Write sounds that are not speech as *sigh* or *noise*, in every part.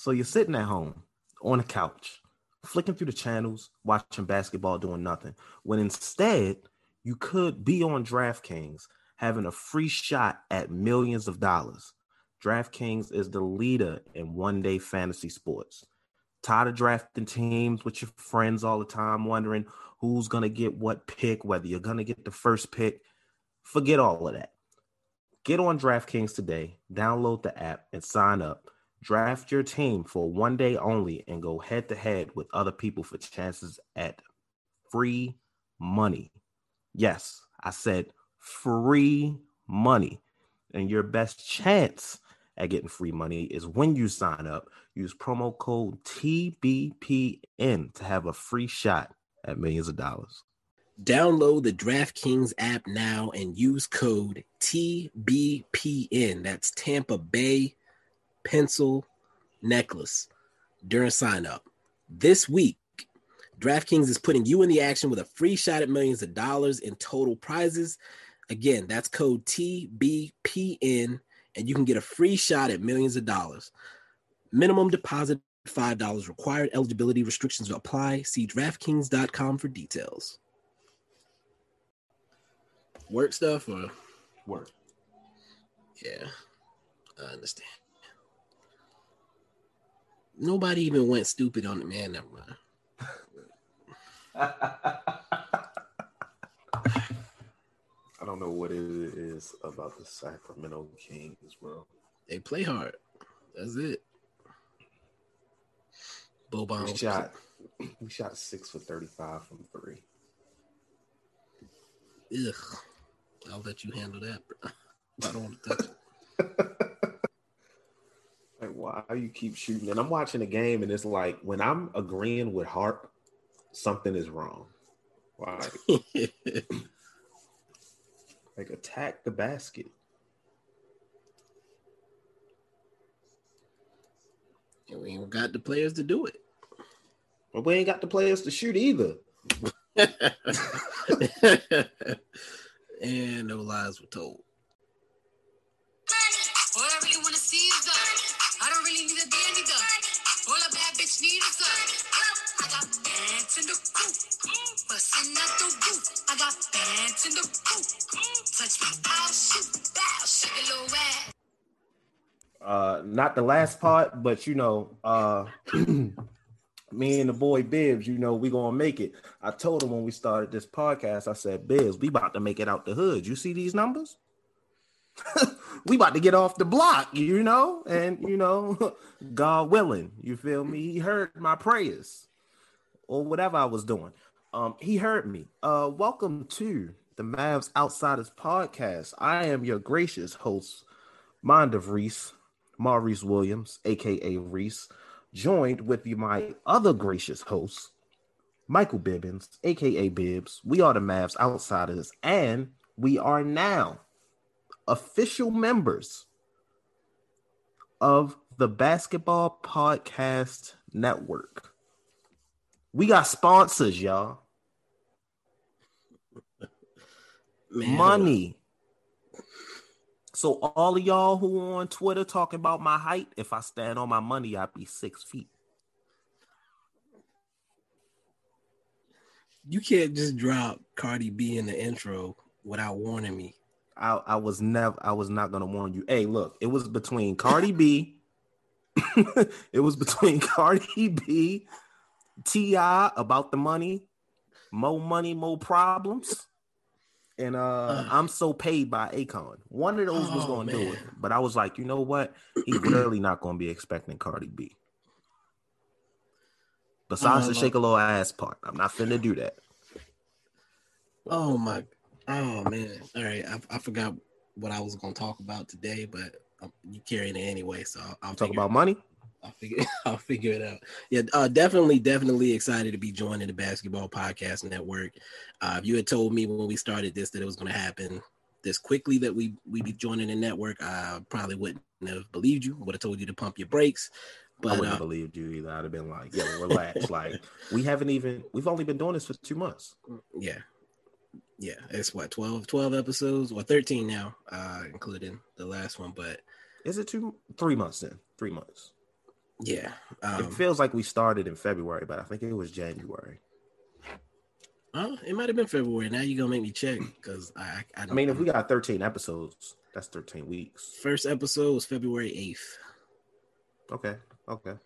So you're sitting at home on a couch, flicking through the channels, watching basketball, doing nothing. When instead, you could be on DraftKings having a free shot at millions of dollars. DraftKings is the leader in one day fantasy sports. Tired of drafting teams with your friends all the time, wondering who's going to get what pick, whether you're going to get the first pick. Forget all of that. Get on DraftKings today, download the app, and sign up. Draft your team for one day only and go head to head with other people for chances at free money. Yes, I said free money. And your best chance at getting free money is when you sign up. Use promo code TBPN to have a free shot at millions of dollars. Download the DraftKings app now and use code TBPN. That's Tampa Bay Pencil Necklace during sign up. This week, DraftKings is putting you in the action with a free shot at millions of dollars in total prizes. Again, that's code TBPN and you can get a free shot at millions of dollars. Minimum deposit $5 required. Eligibility restrictions apply. See DraftKings.com for details. Work stuff or work? Yeah, I understand. Nobody even went stupid on the man. Never mind. I don't know what it is about the Sacramento Kings, bro. They play hard. That's it. Boban we shot we shot six for thirty-five from three. Ugh. I'll let you handle that, bro. I don't want to touch it. *laughs* like, why you keep shooting? And I'm watching the game, and it's like when I'm agreeing with Harp, something is wrong. Why? *laughs* Like attack the basket. And we ain't got the players to do it. But we ain't got the players to shoot either. *laughs* and no lies were told. All I really want to see is I don't really need a dandy All a bad bitch need is got bands in the coop, busting out the roof. I got bands in the coop. Touch me, I'll shoot, a little ass. Uh, not the last part, but you know, uh, *clears throat* me and the boy Bibbs, you know, we gonna make it. I told him when we started this podcast, I said, Bibbs, we about to make it out the hood. You see these numbers? *laughs* we about to get off the block, you know, and you know, *laughs* God willing, you feel me? He heard my prayers or whatever I was doing. Um, he heard me. Uh, welcome to the Mavs Outsiders podcast. I am your gracious host, Mind of Reese, Maurice Williams, aka Reese, joined with my other gracious host, Michael Bibbins, aka Bibbs. We are the Mavs Outsiders, and we are now official members of the Basketball Podcast Network. We got sponsors, y'all. Man. Money. So all of y'all who are on Twitter talking about my height, if I stand on my money, I'd be six feet. You can't just drop Cardi B in the intro without warning me. I, I was never I was not gonna warn you. Hey, look, it was between Cardi B. *laughs* it was between *laughs* Cardi B, T.I. about the money, more money, more problems and uh, I'm so paid by Akon. One of those oh, was going to do it, but I was like, you know what? He's really not going to be expecting Cardi B. Besides the shake a little ass part, I'm not finna do that. Oh my, oh man! All right, I, I forgot what I was going to talk about today, but um, you carrying it anyway, so I'll, I'll talk about money. I'll figure *laughs* I'll figure it out. Yeah, uh, definitely, definitely excited to be joining the Basketball Podcast Network. Uh, if you had told me when we started this that it was going to happen this quickly that we we be joining the network, I probably wouldn't have believed you. Would have told you to pump your brakes. But I wouldn't uh, have believed you either. I'd have been like, "Yo, relax." like we haven't even we've only been doing this for two months. Yeah, yeah. It's what 12, 12 episodes or thirteen now, uh, including the last one. But is it two three months then? Three months. Yeah, it um, feels like we started in February, but I think it was January. oh, it might have been February. Now you're gonna make me check because I, I, I mean, if we got 13 episodes, that's 13 weeks. first episode was February eighth. Okay, okay.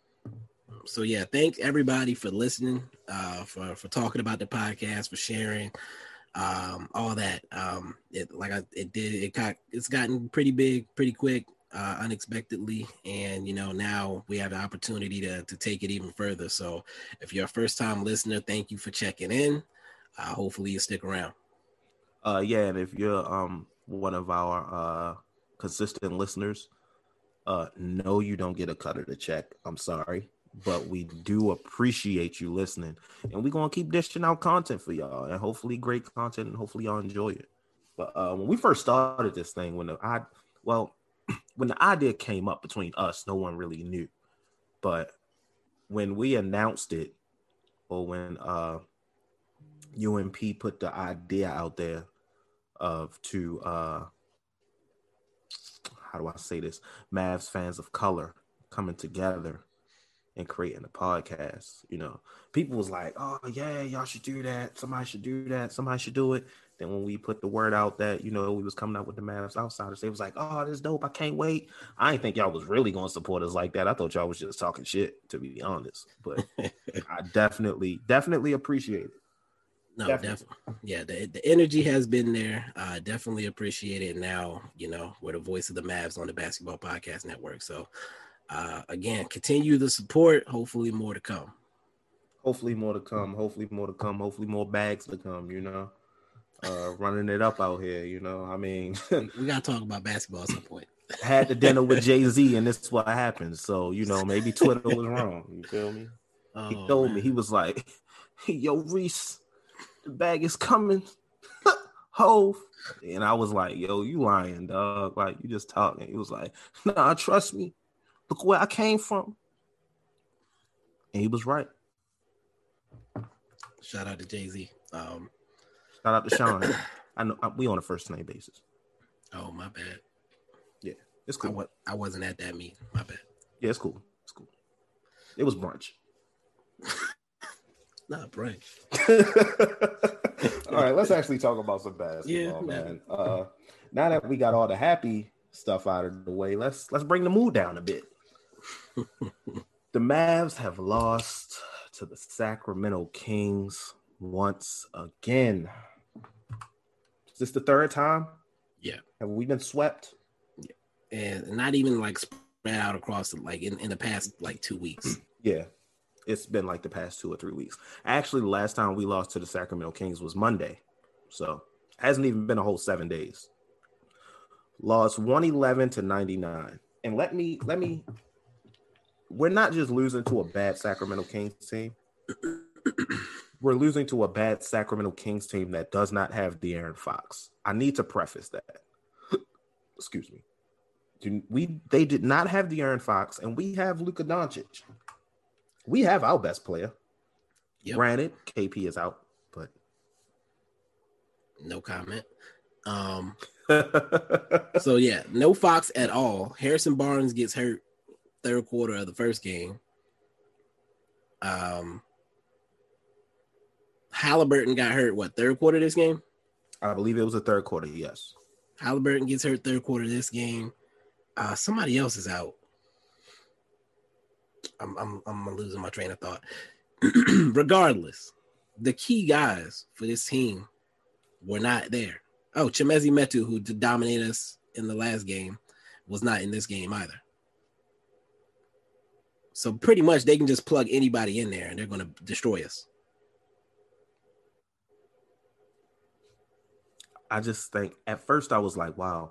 so yeah, thank everybody for listening, uh, for for talking about the podcast, for sharing, um, all that. Um, it like I it did it got it's gotten pretty big pretty quick, uh, unexpectedly, and you know now we have the opportunity to to take it even further. So if you're a first time listener, thank you for checking in. Uh, hopefully you stick around. Uh, yeah, and if you're um one of our uh consistent listeners, uh, no, you don't get a cut of the check. I'm sorry, but we do appreciate you listening, and we're gonna keep dishing out content for y'all, and hopefully great content, and hopefully y'all enjoy it. But uh, when we first started this thing, when the I well, *clears throat* when the idea came up between us, no one really knew, but when we announced it, or when uh UMP put the idea out there of to uh how do I say this? Mavs fans of color coming together and creating a podcast. You know, people was like, "Oh yeah, y'all should do that. Somebody should do that. Somebody should do it." Then when we put the word out that you know we was coming out with the Mavs outsiders, they was like, "Oh, this dope. I can't wait." I didn't think y'all was really going to support us like that. I thought y'all was just talking shit, to be honest. But *laughs* I definitely, definitely appreciate it. No, Definitely. definitely. Yeah, the, the energy has been there. Uh, definitely appreciate it. Now, you know, we're the voice of the Mavs on the Basketball Podcast Network. So, uh, again, continue the support. Hopefully, more to come. hopefully more to come. Hopefully more to come. Hopefully more bags to come you know? Uh running it up out here you know? I mean *laughs* We, we got to talk about basketball at some point. had the dinner with *laughs* jay-z and this is what happened. So you know maybe twitter was wrong you feel me? He Oh, told me he was like *laughs* yo reese the bag is coming. Hove. And i was like yo you lying dog. Like you just talking. He was like nah trust me look where i came from and he was right Shout out to Jay Z. Um, shout out to sean *coughs* i know we on a first name basis oh, my bad. Yeah, it's I, cool wa- I wasn't at that meeting. My bad. Yeah, it's cool. It's cool. It was brunch. *laughs* Nah, Brian. *laughs* all right, let's actually talk about some basketball, Yeah, man. man. Uh, now that we got all the happy stuff out of the way, let's let's bring the mood down a bit. The Mavs have lost to the Sacramento Kings once again. Is this the third time? Yeah. Have we been swept? Yeah. And not even like spread out across like in, in the past like two weeks. *clears throat* Yeah. It's been like the past two or three weeks. Actually, the last time we lost to the Sacramento Kings was Monday. So hasn't even been a whole seven days. Lost 111 to 99. And let me let me we're not just losing to a bad Sacramento Kings team. *clears throat* we're losing to a bad Sacramento Kings team that does not have De'Aaron Fox. I need to preface that. *clears throat* Excuse me. We they did not have De'Aaron Fox, and we have Luka Doncic. We have our best player. Yep. Granted, KP is out, but No comment. Um, *laughs* so yeah, no Fox at all. Harrison Barnes gets hurt third quarter of the first game. Um, Halliburton got hurt what third quarter of this game? I believe it was the third quarter. Yes. Halliburton gets hurt third quarter of this game. Uh, somebody else is out. I'm I'm I'm losing my train of thought. *clears throat* Regardless, the key guys for this team were not there. Oh, Chimezie Metu, who dominated us in the last game, was not in this game either. So pretty much they can just plug anybody in there and they're going to destroy us. I just think at first I was like, wow,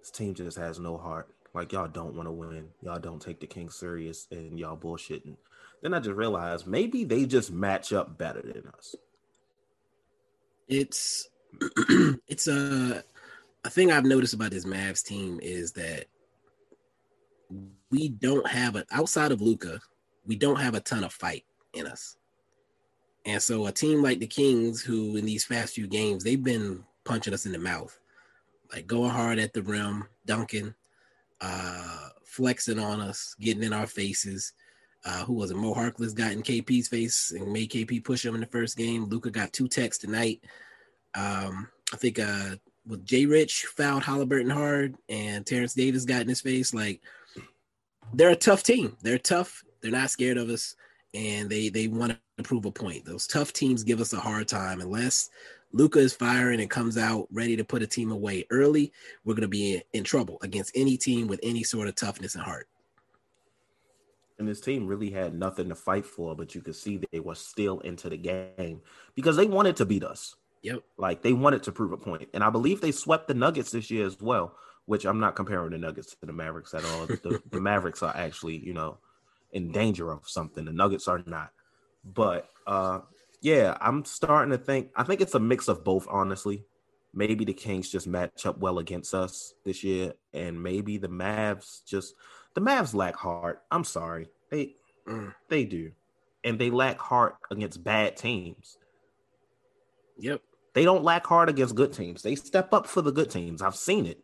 this team just has no heart. Like y'all don't want to win. Y'all don't take the king serious and y'all bullshitting. Then I just realized maybe they just match up better than us. it's *clears throat* it's a a thing I've noticed about this Mavs team is that we don't have a outside of Luka, we don't have a ton of fight in us. And so a team like the Kings, who in these fast few games, they've been punching us in the mouth, like going hard at the rim, dunking, uh, flexing on us, getting in our faces. Uh, who was it? Mo Harkless got in KP's face and made KP push him in the first game. Luka got two techs tonight. Um, I think uh, with Jay Rich fouled Halliburton hard and Terrence Davis got in his face. Like they're a tough team. They're tough. They're not scared of us, and they they want to prove a point. Those tough teams give us a hard time unless Luka is firing and comes out ready to put a team away early. We're going to be in, in trouble against any team with any sort of toughness and heart. And this team really had nothing to fight for, but you could see they were still into the game because they wanted to beat us. Yep. Like they wanted to prove a point. And I believe they swept the Nuggets this year as well, which I'm not comparing the Nuggets to the Mavericks at all. The, the Mavericks are actually, you know, in danger of something. The Nuggets are not. But uh yeah, I'm starting to think I think it's a mix of both, honestly. Maybe the Kings just match up well against us this year, and maybe the Mavs just the Mavs lack heart. I'm sorry. They Mm. they do. And they lack heart against bad teams. Yep. They don't lack heart against good teams. They step up for the good teams. I've seen it.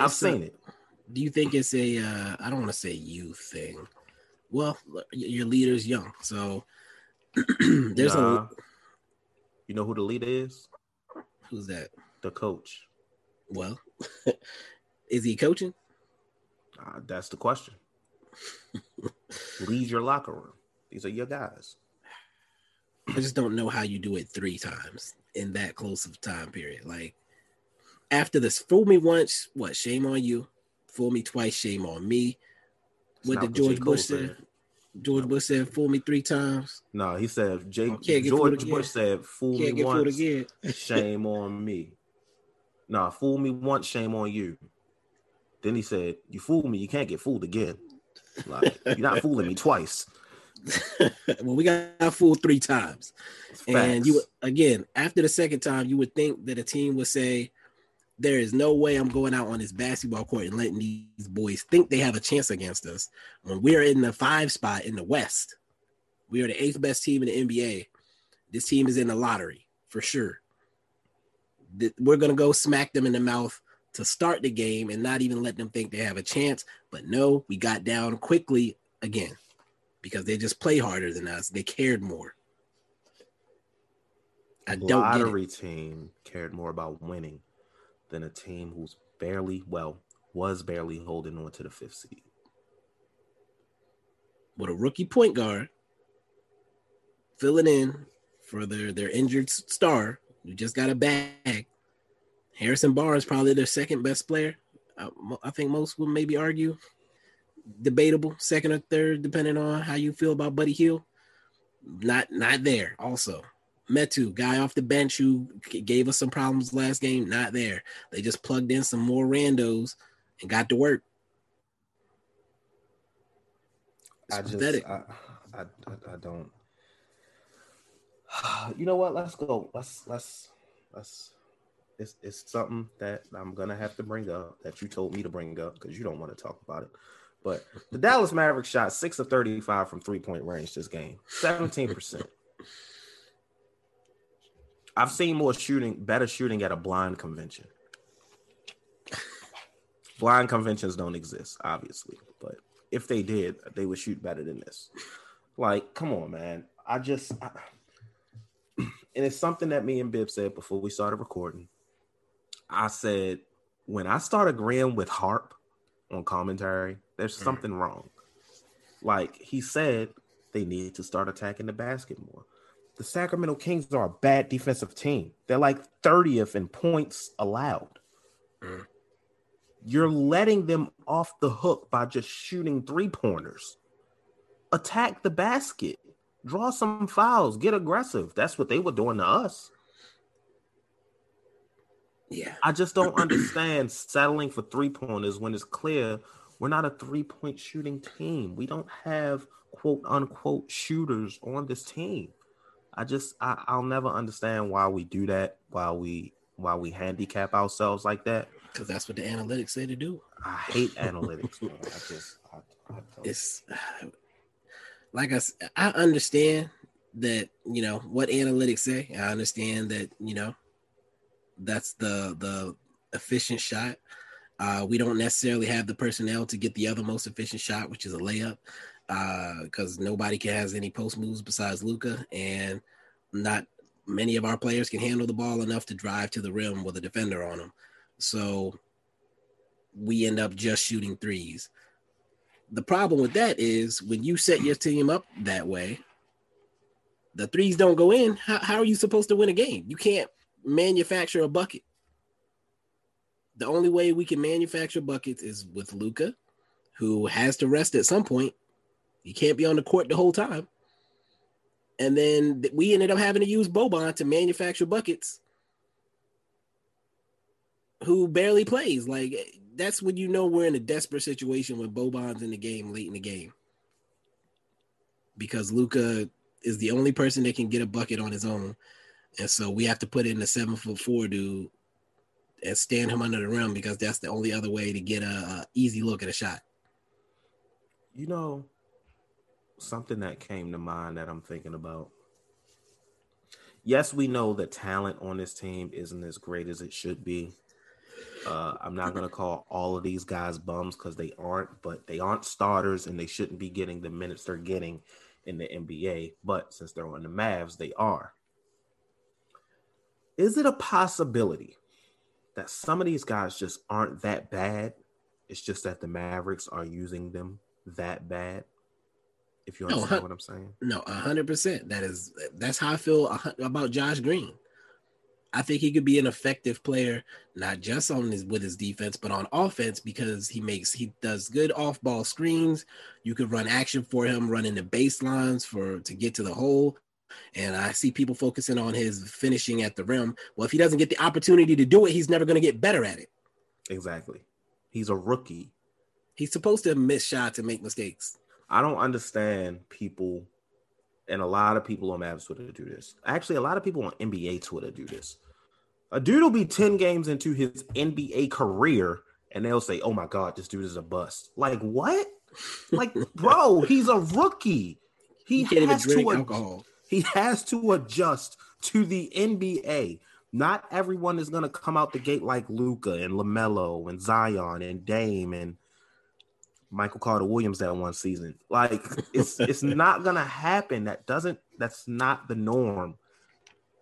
I've It's a- seen it. Do you think it's a? Uh, I don't want to say youth thing. Well, your leader's young, so *clears throat* there's Nah. a You know who the leader is? who's that? The coach. Well, *laughs* is he coaching? Uh, that's the question. *laughs* Lead your locker room. These are your guys. I just don't know how you do it three times in that close of time period. Like after this, fool me once, what? Shame on you. Fool me twice, shame on me. What did George Bush say? George Bush said, "Fool me three times, No, he said Jake Oh, can't get fooled George. Bush said, "Fool can't me get fooled once, again." *laughs* shame on me." Nah, fool me once, shame on you. Then he said, "You fool me, you can't get fooled again. Like you're not fooling me twice." *laughs* *laughs* well, we got fooled three times. And you again, after the second time, you would think that a team would say, There is no way I'm going out on this basketball court and letting these boys think they have a chance against us. When we're in the five spot in the West, we are the eighth best team in the NBA. This team is in the lottery for sure. We're gonna go smack them in the mouth to start the game and not even let them think they have a chance. But no, we got down quickly again because they just play harder than us. They cared more. I don't lottery team cared more about winning than a team who's barely, well, was barely holding on to the fifth seed. with a rookie point guard filling in for their their injured star who just got a bag. Harrison Barr is probably their second best player. Uh, mo- I think most would maybe argue debatable second or third depending on how you feel about Buddy Hield. Not not there. Also, Metu guy off the bench who gave us some problems last game. Not there. They just plugged in some more randos and got to work. It's I just, pathetic. I, I, I, I don't. *sighs* You know what? Let's go. Let's let's let's. It's it's something that I'm gonna have to bring up that you told me to bring up because you don't want to talk about it. But the Dallas Mavericks shot six of thirty-five from three-point range this game, seventeen percent. I've seen more shooting, better shooting at a blind convention. Blind conventions don't exist, obviously, but if they did, they would shoot better than this. Like, come on, man. I just, I, *clears throat* and it's something that me and Bib said before we started recording. I said, when I start agreeing with Harp on commentary, there's Mhm. something wrong. Like he said, they need to start attacking the basket more. The Sacramento Kings are a bad defensive team. They're like 30th in points allowed. Mhm. You're letting them off the hook by just shooting three pointers. Attack the basket. Draw some fouls. Get aggressive. That's what they were doing to us. Yeah. I just don't *clears throat* understand settling for three pointers when it's clear we're not a three point shooting team. We don't have quote unquote shooters on this team. I just I, I'll never understand why we do that, why we why we handicap ourselves like that. Because that's what the analytics say to do. I hate analytics. I just I, I. It's *sighs* like I, I understand that you know what analytics say. I understand that you know that's the the efficient shot. Uh, we don't necessarily have the personnel to get the other most efficient shot, which is a layup, because uh, nobody can has any post moves besides Luka, and not many of our players can handle the ball enough to drive to the rim with a defender on them. So we end up just shooting threes. The problem with that is when you set your team up that way, the threes don't go in. How, how are you supposed to win a game? You can't manufacture a bucket. The only way we can manufacture buckets is with Luka, who has to rest at some point. He can't be on the court the whole time. And then we ended up having to use Boban to manufacture buckets, who barely plays. Like eh, that's when you know we're in a desperate situation when Boban's in the game late in the game. Because Luka is the only person that can get a bucket on his own. And so we have to put in a seven foot four dude and stand him under the rim because that's the only other way to get a, a easy look at a shot. You know, something that came to mind that I'm thinking about. Yes, we know that talent on this team isn't as great as it should be. Uh, I'm not going to call all of these guys bums because they aren't, but they aren't starters and they shouldn't be getting the minutes they're getting in the NBA. But since they're on the Mavs, they are. Is it a possibility that some of these guys just aren't that bad. It's just that the Mavericks are using them that bad. If you understand no, what I'm saying. No, hundred percent. That is that's how I feel about Josh Green. I think he could be an effective player, not just on his with his defense, but on offense because he makes he does good off ball screens. You could run action for him, running the baselines for to get to the hole. And I see people focusing on his finishing at the rim. Well, if he doesn't get the opportunity to do it, he's never going to get better at it. Exactly. He's a rookie. He's supposed to miss shots and make mistakes. I don't understand people, and a lot of people on Mavs Twitter do this. Actually, a lot of people on NBA Twitter do this. A dude will be 10 games into his NBA career and they'll say, Oh my God, this dude is a bust. Like, what? Like, *laughs* bro, he's a rookie. He, he has to alcohol. He has to adjust to the NBA. Not everyone is going to come out the gate like Luka and LaMelo and Zion and Dame and Michael Carter Williams that one season. Like it's it's *laughs* not going to happen. That doesn't that's not the norm.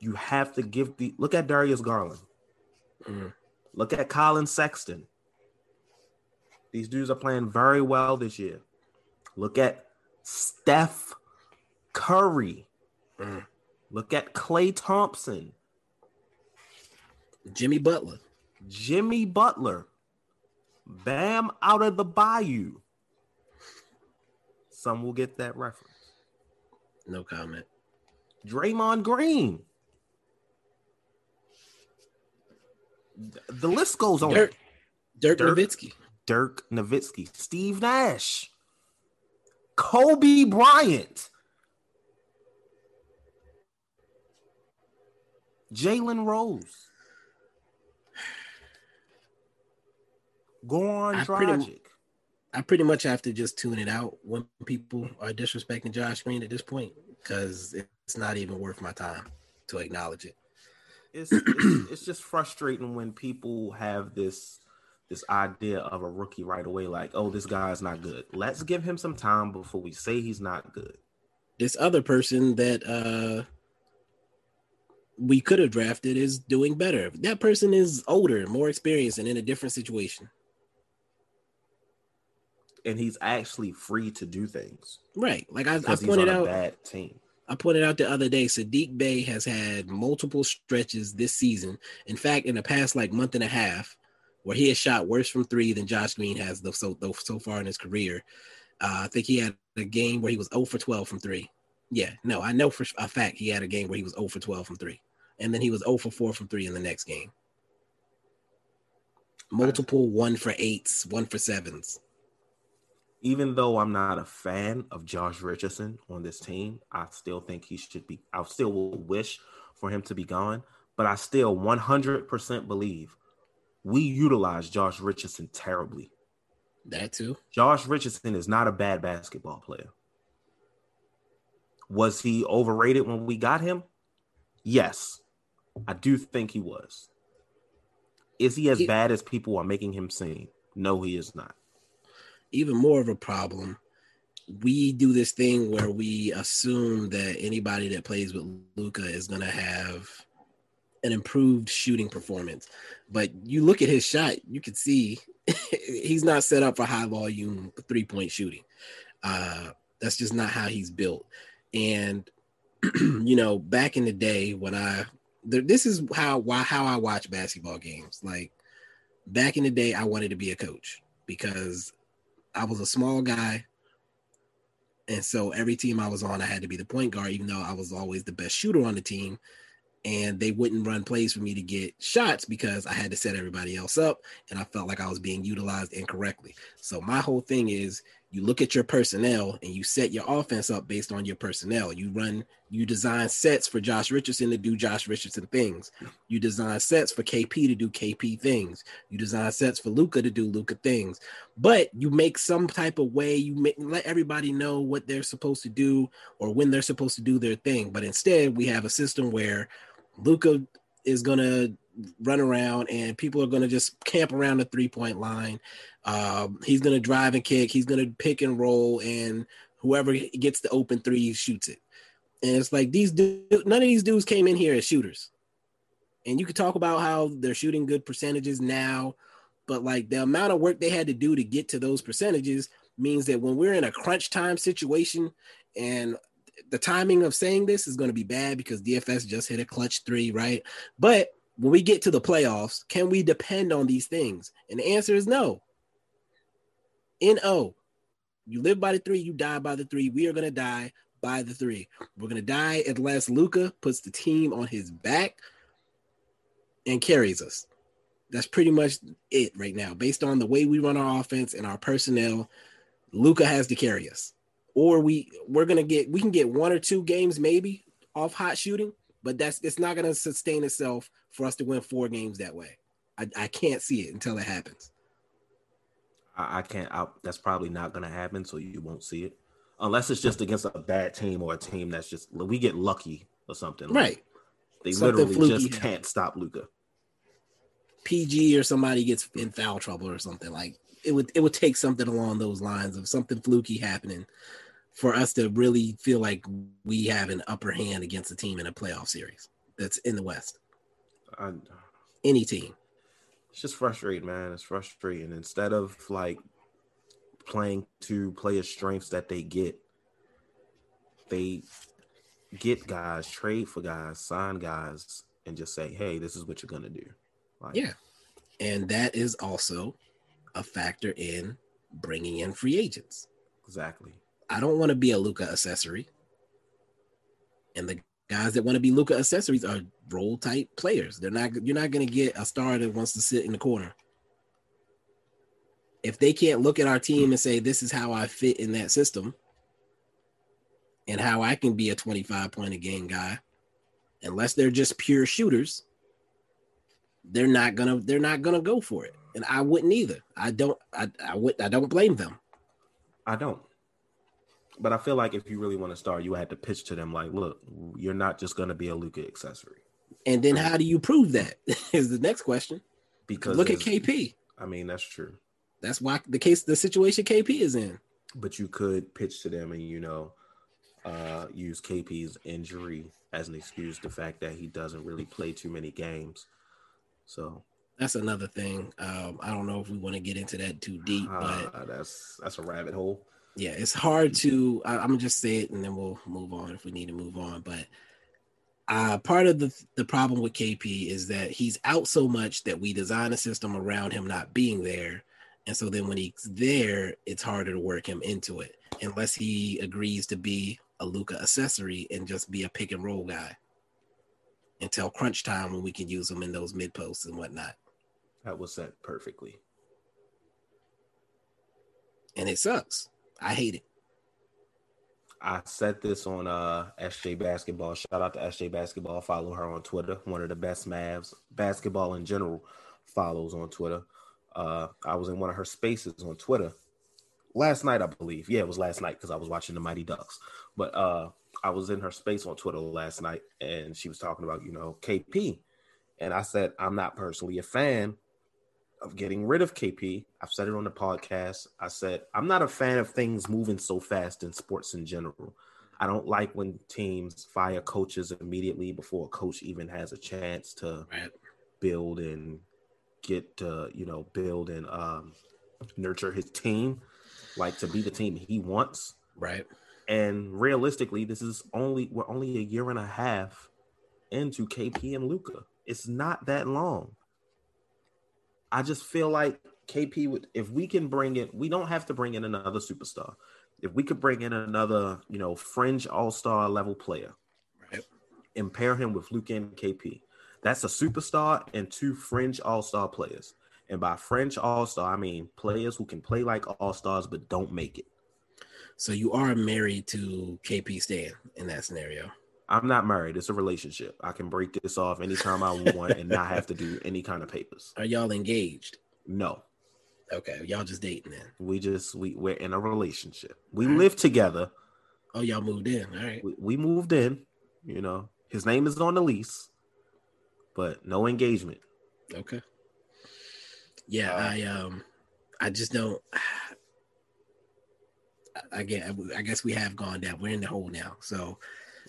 You have to give the look at Darius Garland. Mm. Look at Collin Sexton. These dudes are playing very well this year. Look at Steph Curry. Mm. Look at Klay Thompson. Jimmy Butler. Jimmy Butler. Bam out of the bayou. Some will get that reference. No comment. Draymond Green. The list goes on. Dirk, Dirk, Dirk Nowitzki. Dirk Nowitzki. Steve Nash. Kobe Bryant. Jalen Rose. I Dragic. Pretty, I pretty much have to just tune it out when people are disrespecting Josh Green at this point because it's not even worth my time to acknowledge it. It's, it's, *clears throat* it's just frustrating when people have this this idea of a rookie right away, like, oh, this guy's not good. Let's give him some time before we say he's not good. This other person that uh we could have drafted is doing better. That person is older, more experienced, and in a different situation. And he's actually free to do things. Right. Like I, I pointed out bad team. I pointed out the other day, Saddiq Bey has had multiple stretches this season. In fact, in the past like month and a half, where he has shot worse from three than Josh Green has though so though, so far in his career. Uh, I think he had a game where he was 0 for 12 from three. Yeah, no, I know for a fact he had a game where he was 0 for 12 from three and then he was 0 for 4 from three in the next game. Multiple one for eights, one for sevens. Even though I'm not a fan of Josh Richardson on this team, I still think he should be. I still will wish for him to be gone, but I still 100% believe we utilize Josh Richardson terribly. That too. Josh Richardson is not a bad basketball player. Was he overrated when we got him? Yes. I do think he was. Is he as He- bad as people are making him seem? No, he is not. Even more of a problem we do this thing where we assume that anybody that plays with Luka is going to have an improved shooting performance. But you look at his shot you can see *laughs* he's not set up for high volume three point shooting. Uh that's just not how he's built. And *clears throat* you know back in the day when i this is how why how i watch basketball games. Like back in the day i wanted to be a coach because I was a small guy. And so every team I was on, I had to be the point guard, even though I was always the best shooter on the team. And they wouldn't run plays for me to get shots because I had to set everybody else up. And I felt like I was being utilized incorrectly. So my whole thing is you look at your personnel and you set your offense up based on your personnel. You run, you design sets for Josh Richardson to do Josh Richardson things. You design sets for KP to do KP things. You design sets for Luka to do Luka things but you make some type of way you make, let everybody know what they're supposed to do or when they're supposed to do their thing but instead we have a system where luka is going to run around and people are going to just camp around the three point line. Um, he's going to drive and kick. He's going to pick and roll and whoever gets the open three shoots it. And it's like these du- none of these dudes came in here as shooters. And you could talk about how they're shooting good percentages now but like the amount of work they had to do to get to those percentages means that when we're in a crunch time situation and the timing of saying this is going to be bad because DFS just hit a clutch three, right? But when we get to the playoffs, can we depend on these things? And the answer is no. N-O. You live by the three, you die by the three. We are going to die by the three. We're going to die unless Luka puts the team on his back and carries us. That's pretty much it right now. Based on the way we run our offense and our personnel, Luka has to carry us. Or we we're gonna get we can get one or two games maybe off hot shooting, but that's it's not gonna sustain itself for us to win four games that way. I, I can't see it until it happens. I, I can't. I, that's probably not going to happen, so you won't see it unless it's just against a bad team or a team that's just we get lucky or something. Like, Right. They Something literally fluky just can't stop Luka. PG or somebody gets in foul trouble or something like it would it would take something along those lines of something fluky happening for us to really feel like we have an upper hand against a team in a playoff series that's in the West. I, Any team. it's just frustrating, man. It's frustrating. Instead of like playing to players' strengths that they get, they get guys, trade for guys, sign guys, and just say, "Hey, this is what you're gonna do." Like, Yeah. And that is also a factor in bringing in free agents. exactly. I don't want to be a Luka accessory. And the guys that want to be Luka accessories are role type players. They're not you're not going to get a star that wants to sit in the corner. If they can't look at our team and say this is how I fit in that system and how I can be a 25 point a game guy, unless they're just pure shooters, they're not going to they're not going to go for it. And I wouldn't either. I don't I I would I don't blame them. I don't. But I feel like if you really want to start, you had to pitch to them like, "Look, you're not just gonna be a Luka accessory." And then how do you prove that? *laughs* Is the next question. Because Look at KP. I mean, that's true. That's why the case, the situation KP is in. but you could pitch to them and you know uh use KP's injury as an excuse the fact that he doesn't really play too many games so That's another thing. Um, I don't know if we want to get into that too deep, but uh, that's that's a rabbit hole yeah, it's hard to. I, I'm gonna just say it, and then we'll move on if we need to move on. But uh, part of the the problem with KP is that he's out so much that we design a system around him not being there, and so then when he's there, it's harder to work him into it unless he agrees to be a Luka accessory and just be a pick and roll guy until crunch time when we can use him in those mid posts and whatnot. that was set perfectly And it sucks. I hate it. I said this on uh SJ Basketball. Shout out to SJ Basketball. Follow her on Twitter. One of the best Mavs basketball in general follows on Twitter. Uh I was in one of her spaces on Twitter last night, I believe. Yeah, it was last night because I was watching the Mighty Ducks. But uh I was in her space on Twitter last night and she was talking about, you know, KP. And I said, I'm not personally a fan of getting rid of KP. I've said it on the podcast. I said I'm not a fan of things moving so fast in sports in general. I don't like when teams fire coaches immediately before a coach even has a chance to Right. build and get to, you know, build and um, nurture his team, like to be the team he wants. Right. And realistically, this is only we're only a year and a half into KP and Luka. It's not that long. I just feel like KP would if we can bring in, we don't have to bring in another superstar. If we could bring in another, you know, fringe all-star level player Right. and pair him with Luka and KP, that's a superstar and two fringe all-star players. And by fringe all-star, I mean players who can play like all-stars but don't make it. So you are married to KP Stan in that scenario. I'm not married. It's a relationship. I can break this off anytime I want and not have to do *laughs* any kind of papers. Are y'all engaged? No, Okay, y'all just dating then. we just we we're in a relationship. We Alright. live together. Oh, y'all moved in. All right. We, we moved in. You know, his name is on the lease, but no engagement. Okay. Yeah, Uh, I um, I just don't. *sighs* Get. I guess we have gone down. We're in the hole now, so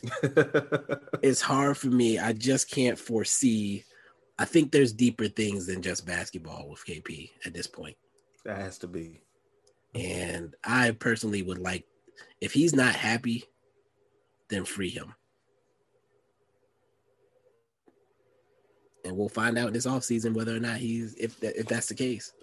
*laughs* it's hard for me. I just can't foresee. I think there's deeper things than just basketball with KP at this point. that has to be. And I personally would like, if he's not happy, then free him. And we'll find out this offseason whether or not he's if that, if that's the case.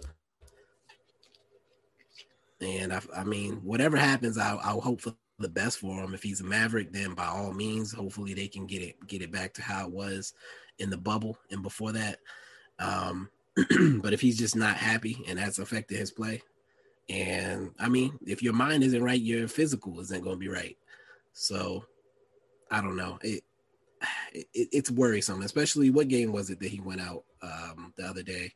And I, I mean, whatever happens, I'll, I'll hope for the best for him. If he's a Maverick, then by all means, hopefully they can get it get it back to how it was in the bubble and before that. Um, *clears throat* but if he's just not happy and that's affected his play, and I mean, if your mind isn't right, your physical isn't going to be right. So I don't know. It, it it's worrisome, especially what game was it that he went out um, the other day?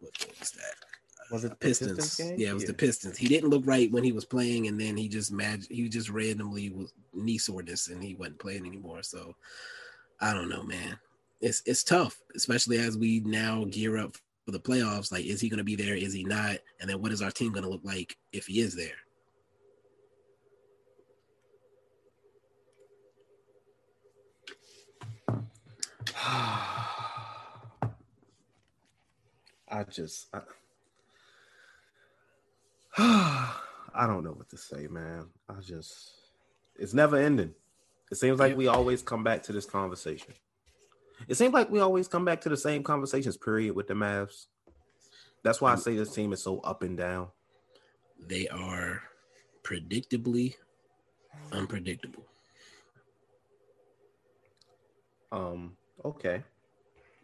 What game was that? Was it the Pistons? Pistons game? Yeah, it was the Pistons. He didn't look right when he was playing, and then he just mag- he just randomly was knee soreness, and he wasn't playing anymore. So I don't know, man. It's it's tough, especially as we now gear up for the playoffs. Like, is he going to be there? Is he not? And then what is our team going to look like if he is there? *sighs* I just I, *sighs* I don't know what to say, man. I just it's never ending. It seems like we always come back to this conversation. It seems like we always come back to the same conversations, period, with the Mavs. That's why I say this team is so up and down. They are predictably unpredictable. Um, okay.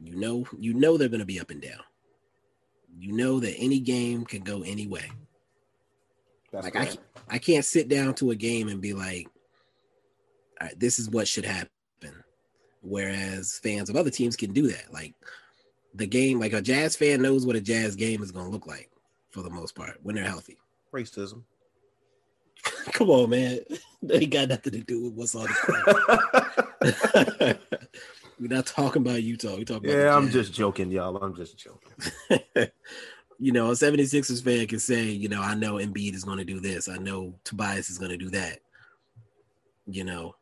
You know, you know they're going to be up and down. You know that any game can go any way. That's like I, correct. I can't sit down to a game and be like, All right, this is what should happen. Whereas fans of other teams can do that. Like the game, like a Jazz fan knows what a Jazz game is going to look like for the most part when they're healthy. racism. *laughs* Come on, man. *laughs* They got nothing to do with what's on the court. *laughs* We're not talking about Utah. We're talking about yeah, I'm just joking, y'all. I'm just joking. You know, a 76ers fan can say, you know, I know Embiid is going to do this. I know Tobias is going to do that. You know,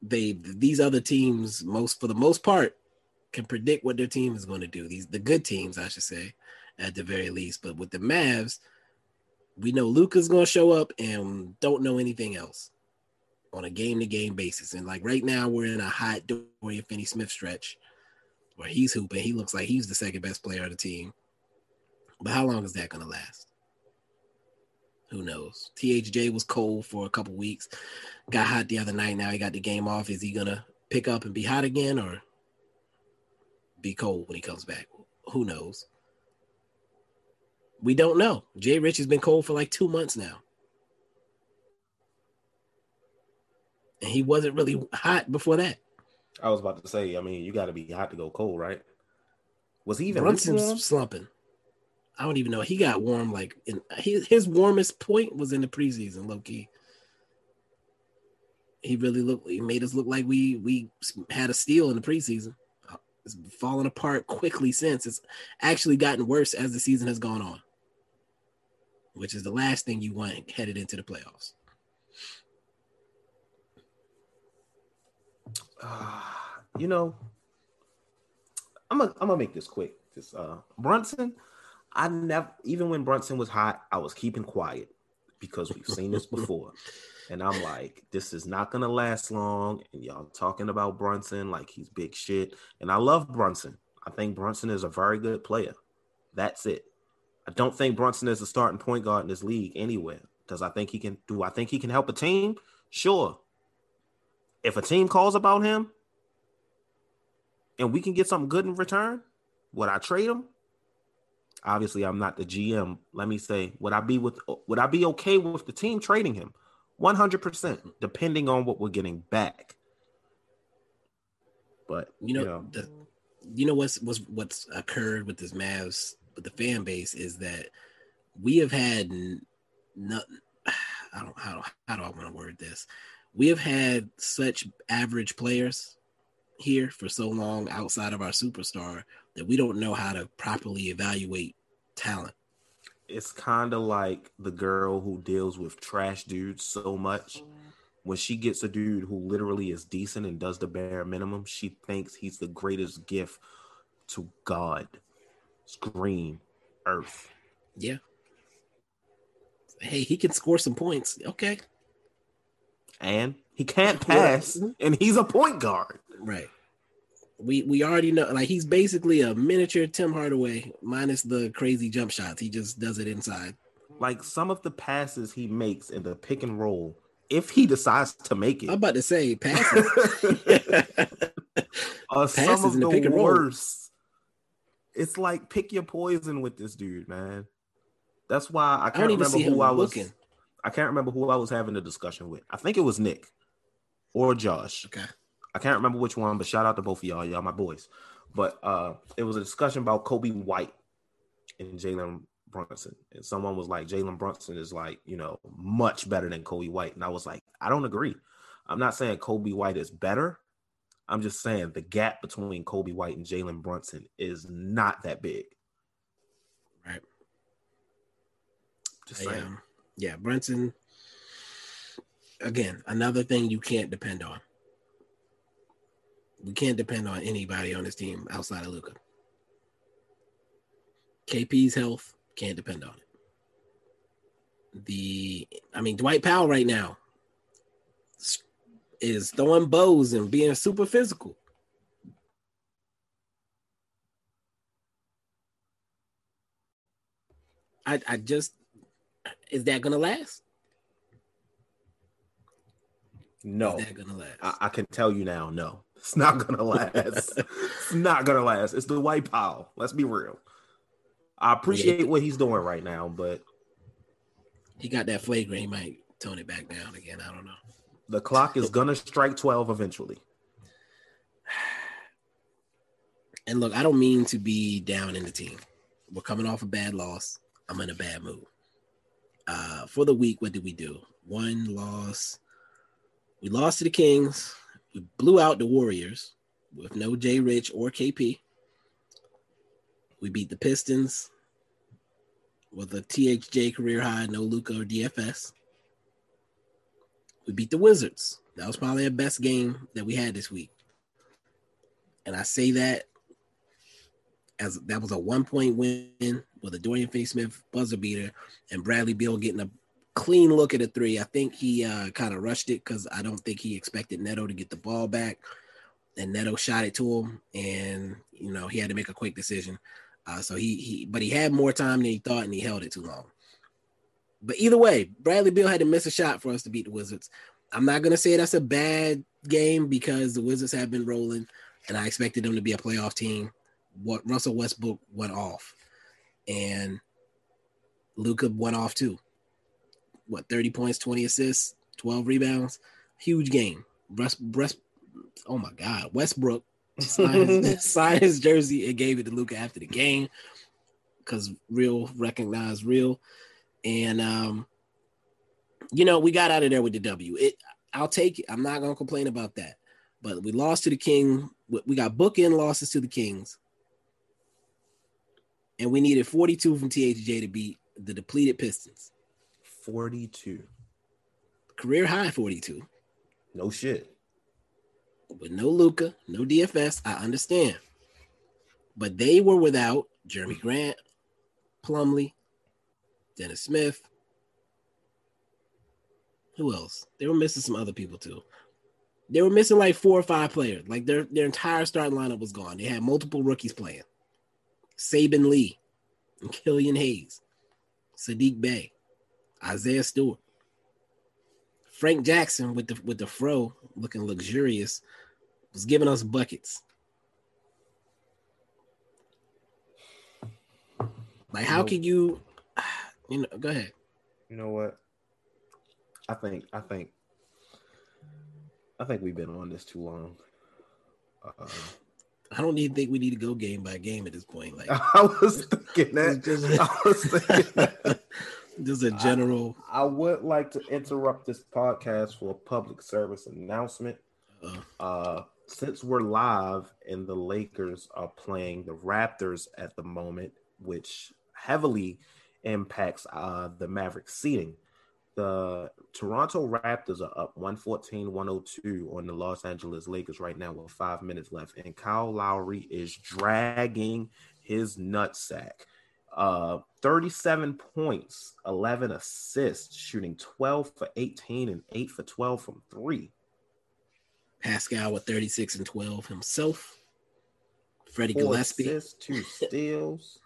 they these other teams, most for the most part, can predict what their team is going to do. These the good teams, I should say, at the very least. But with the Mavs, we know Luka's going to show up and don't know anything else on a game to game basis. And like right now, we're in a hot Dorian Finney Smith stretch where he's hooping. He looks like he's the second best player on the team. But how long is that going to last? Who knows? THJ was cold for a couple weeks, got hot the other night. Now he got the game off. Is he going to pick up and be hot again or be cold when he comes back? Who knows? We don't know. Jay Rich has been cold for like two months now. And he wasn't really hot before that. I was about to say, I mean, you got to be hot to go cold, right? Was he even Brunson's slumping. I don't even know. He got warm like in his, his warmest point was in the preseason, low key. He really looked. He made us look like we we had a steal in the preseason. It's fallen apart quickly since. It's actually gotten worse as the season has gone on, which is the last thing you want headed into the playoffs. Uh, you know, I'm gonna I'm gonna make this quick. This uh Brunson, I never even when Brunson was hot, I was keeping quiet because we've seen this *laughs* before. And I'm like, this is not gonna last long. And y'all talking about Brunson like he's big shit. And I love Brunson. I think Brunson is a very good player. That's it. I don't think Brunson is a starting point guard in this league anywhere. Does I think he can do I think he can help a team? Sure. If a team calls about him and we can get something good in return, would I trade him? Obviously, I'm not the GM. Let me say, would I be with would I be okay with the team trading him? 100%, depending on what we're getting back. But You know, you know the, you know what's what's what's occurred with this Mavs with the fan base is that we have had no, *sighs* I don't how how do I want to word this? We have had such average players here for so long outside of our superstar that we don't know how to properly evaluate talent. it's kind of like the girl who deals with trash dudes so much. When she gets a dude who literally is decent and does the bare minimum, she thinks he's the greatest gift to God, screen, earth. Yeah. Hey, he can score some points. Okay. And he can't pass, and he's a point guard. Right. We we already know like he's basically a miniature Tim Hardaway minus the crazy jump shots. He just does it inside. Like some of the passes he makes in the pick and roll, if he decides to make it. I'm about to say passes. *laughs* *laughs* some passes of in the the pick and roll. worst. It's like pick your poison with this dude, man. That's why I I can't even remember who I was. looking. I can't remember who I was having a discussion with. I think it was Nick or Josh. Okay. I can't remember which one, but shout out to both of y'all. Y'all my boys. But uh it was a discussion about Coby White and Jalen Brunson. And someone was like, Jalen Brunson is like, you know, much better than Coby White. And I was like, I don't agree. I'm not saying Coby White is better. I'm just saying the gap between Coby White and Jalen Brunson is not that big. Right. Just saying. um, yeah, Brunson. Again, another thing you can't depend on. We can't depend on anybody on this team outside of Luka. KP's health can't depend on it. The, I mean, Dwight Powell right now is throwing bows and being super physical. I, I just is that gonna last? no. Is that gonna last? I, I can tell you now, no. It's not gonna last. it's not gonna last. It's the Dwight Powell. Let's be real. I appreciate what he's doing right now, but he got that flagrant. He might tone it back down again. I don't know. the clock is gonna strike 12 eventually. *sighs* And look, I don't mean to be down in the team. We're coming off a bad loss. I'm in a bad mood. Uh, for the week, what did we do? One loss. We lost to the Kings. We blew out the Warriors with no Jay Rich or KP. We beat the Pistons with a THJ career high, no Luka or DFS. We beat the Wizards. That was probably our best game that we had this week. And I say that as that was a one point win with a Dorian Finney Smith buzzer beater and Bradley Beal getting a clean look at a three. I think he uh, kind of rushed it because I don't think he expected Neto to get the ball back. And Neto shot it to him, and you know he had to make a quick decision. Uh, so he he, but he had more time than he thought, and he held it too long. But either way, Bradley Beal had to miss a shot for us to beat the Wizards. I'm not gonna say that's a bad game because the Wizards have been rolling, and I expected them to be a playoff team. What Russell Westbrook went off, and Luka went off too. What 30 points, 20 assists, 12 rebounds, huge game. Breast, breast, oh my God, Westbrook *laughs* signed his, *laughs* signed his jersey and gave it to Luka after the game because real recognized real, and um, you know we got out of there with the W. It, I'll take it. I'm not gonna complain about that. but we lost to the King. We got bookend losses to the Kings, and we needed 42 from THJ to beat the depleted Pistons. 42. Career high 42. No shit. With no Luka, no DFS, I understand. But they were without Jerami mm. Grant, Plumlee, Dennis Smith. Who else? They were missing some other people too. They were missing like four or five players. Like their their entire starting lineup was gone. They had multiple rookies playing. Saben Lee, and Killian Hayes, Saddiq Bey, Isaiah Stewart, Frank Jackson with the with the fro looking luxurious was giving us buckets. Like, how can you, *sighs* you know? Go ahead. You know what? I think I think I think we've been on this too long. Uh, I don't even think we need to go game by game at this point. Like, *laughs* I was thinking that. Just- I was thinking that. *laughs* just a general. I would like to interrupt this podcast for a public service announcement. Uh, Uh, since we're live and the Lakers are playing the Raptors at the moment, which heavily impacts uh, the Mavericks seating. The Toronto Raptors are up 114 102 on the Los Angeles Lakers right now with five minutes left. And Kyle Lowry is dragging his nutsack. Uh, 37 points, 11 assists, shooting 12 for 18 and 8 for 12 from three. Pascal with 36 and 12 himself. Freddie Four Gillespie. assists, two *laughs* steals.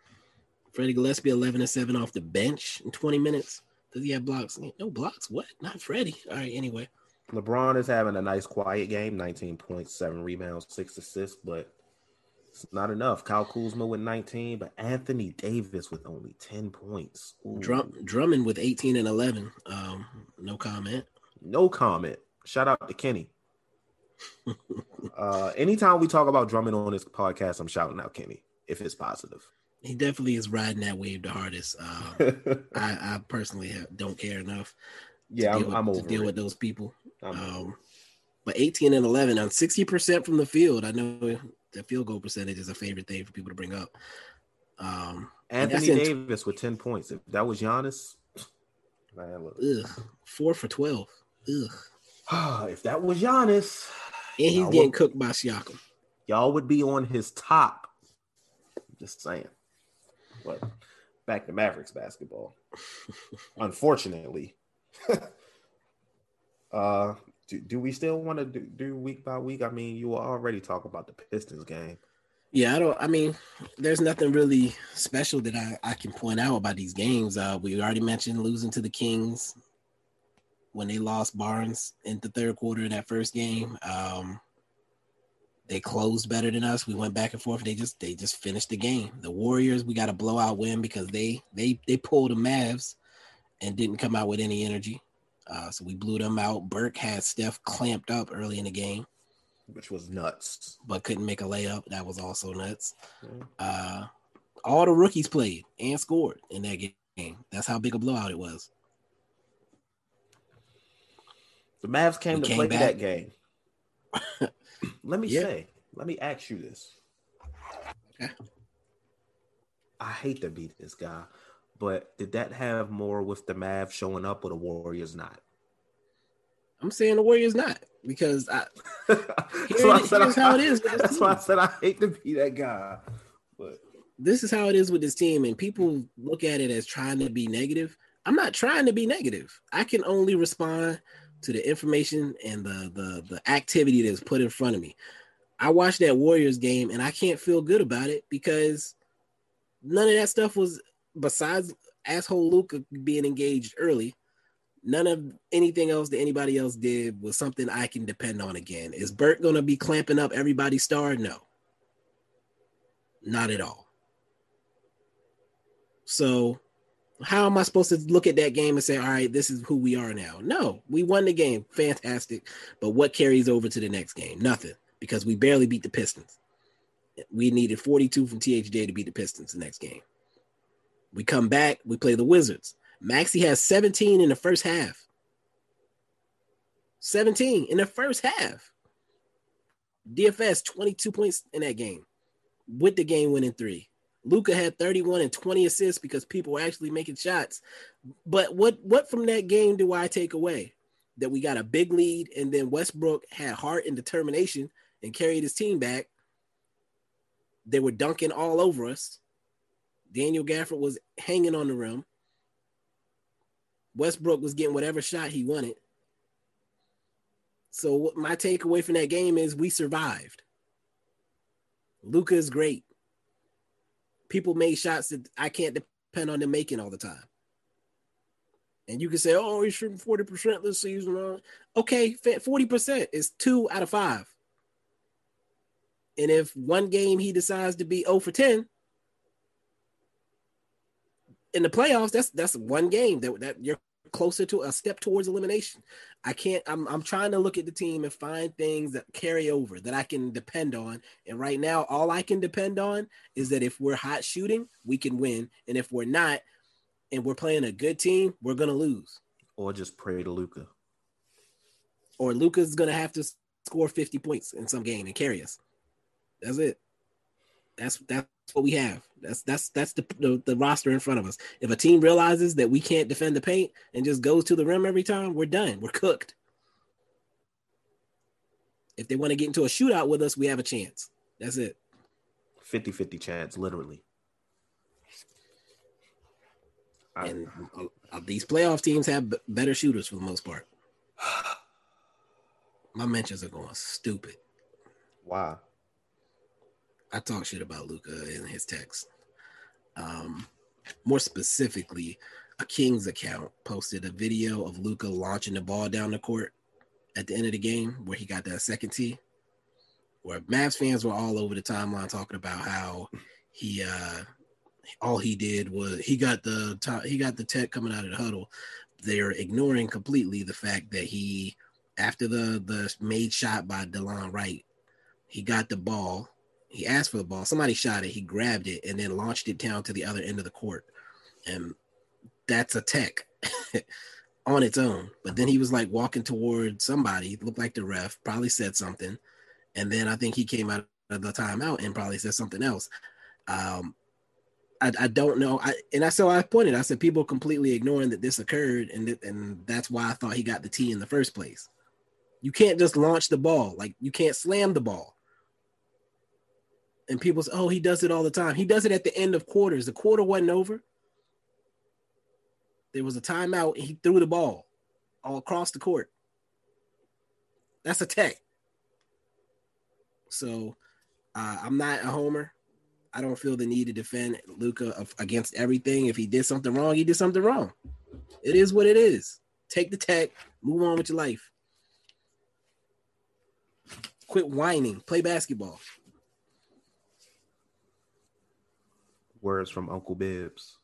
Freddie Gillespie 11 and 7 off the bench in 20 minutes. Does he have blocks? No blocks. What? Not Freddie. All right. Anyway, LeBron is having a nice quiet game, 19 points, seven rebounds, six assists, but it's not enough. Kyle Kuzma with 19, but Anthony Davis with only 10 points. Ooh. Drum, Drummond with 18 and 11. Um, no comment. No comment. Shout out to Kenny. uh, anytime we talk about Drummond on this podcast, I'm shouting out Kenny if it's positive. He definitely is riding that wave the hardest. Um, *laughs* I, I personally have, don't care enough yeah, to I'm, deal, with, I'm to over deal it. with those people. Um, but 18 and 11 on 60% from the field. I know the field goal percentage is a favorite thing for people to bring up. Um, Anthony Davis with 10 points. If that was Giannis, *sniffs* man, look. ugh, four for 12. Ugh. *sighs* if that was Giannis, And he's getting would- cooked by Siakam. y'all would be on his top. Just saying. But back to Mavericks basketball. *laughs* Unfortunately. *laughs* uh do, do we still want to do, do week by week? I mean, you already talk about the Pistons game. Yeah, I don't. I mean, there's nothing really special that I, I can point out about these games. Uh, we already mentioned losing to the Kings when they lost Barnes in the third quarter in that first game. Um, they closed better than us. We went back and forth. They just they just finished the game. The Warriors, we got a blowout win because they they they pulled the Mavs and didn't come out with any energy. Uh, so we blew them out. Burke had Steph clamped up early in the game which was nuts. but couldn't make a layup. That was also nuts. Yeah. Uh, all the rookies played and scored in that game. That's how big a blowout it was. The Mavs came We to came play back. that game. *laughs* let me Yeah. say, let me ask you this. Okay. I hate to beat this guy, but did that have more with the Mavs showing up or the Warriors not? I'm saying the Warriors not because I, *laughs* that's why I said here's how it is *laughs* That's why I said I hate to be that guy. But this is how it is with this team, and people look at it as trying to be negative. I'm not trying to be negative. I can only respond to the information and the the the activity that's put in front of me. I watched that Warriors game and I can't feel good about it because none of that stuff was besides asshole Luka being engaged early. None of anything else that anybody else did was something I can depend on again. Is Burke gonna be clamping up everybody's star? No. Not at all. So how am I supposed to look at that game and say, all right, this is who we are now? No, we won the game. Fantastic. But what carries over to the next game? Nothing. Because we barely beat the Pistons. We needed 42 from THJ to beat the Pistons the next game. We come back, we play the Wizards. Maxi has 17 in the first half. 17 in the first half. DFS 22 points in that game with the game winning three. Luka had 31 and 20 assists because people were actually making shots. But what what from that game do I take away? That we got a big lead and then Westbrook had heart and determination and carried his team back. They were dunking all over us. Daniel Gafford was hanging on the rim. Westbrook was getting whatever shot he wanted. So my takeaway from that game is we survived. Luka is great. People made shots that I can't depend on them making all the time. And you can say, "Oh, he's shooting forty percent this season." Uh, okay, forty percent is two out of five. And if one game he decides to be 0 for 10 in the playoffs, that's that's one game that, that you're closer to a step towards elimination. I can't. I'm I'm trying to look at the team and find things that carry over that I can depend on. And right now, all I can depend on is that if we're hot shooting, we can win, and if we're not, and we're playing a good team, we're gonna lose. Or just pray to Luka. Or Luka's gonna have to score 50 points in some game and carry us. That's it. That's that's what we have. That's that's that's the, the, the roster in front of us. If a team realizes that we can't defend the paint and just goes to the rim every time, we're done. We're cooked. If they want to get into a shootout with us, we have a chance. That's it. 50-50 chance, literally. And uh, these playoff teams have better shooters for the most part. *sighs* My mentions are going stupid. Wow. I talk shit about Luka in his text. Um, more specifically, a Kings account posted a video of Luka launching the ball down the court at the end of the game where he got that second tee. Where Mavs fans were all over the timeline talking about how he uh all he did was he got the top, he got the tech coming out of the huddle. They're ignoring completely the fact that he after the the made shot by Delon Wright, he got the ball he asked for the ball. Somebody shot it. He grabbed it and then launched it down to the other end of the court. And that's a tech *laughs* on its own. But then he was like walking toward somebody, looked like the ref, probably said something. And then I think he came out of the timeout and probably said something else. Um, I, I don't know. I and I so I pointed. I said people completely ignoring that this occurred, and th- and that's why I thought he got the T in the first place. You can't just launch the ball like you can't slam the ball and people say, "Oh, he does it all the time." He does it at the end of quarters. The quarter wasn't over. There was a timeout, and he threw the ball all across the court. That's a tech. So, uh, I'm not a homer. I don't feel the need to defend Luka against everything. If he did something wrong, he did something wrong. It is what it is. Take the tech, move on with your life. Quit whining, play basketball. Words from Uncle Bibbs.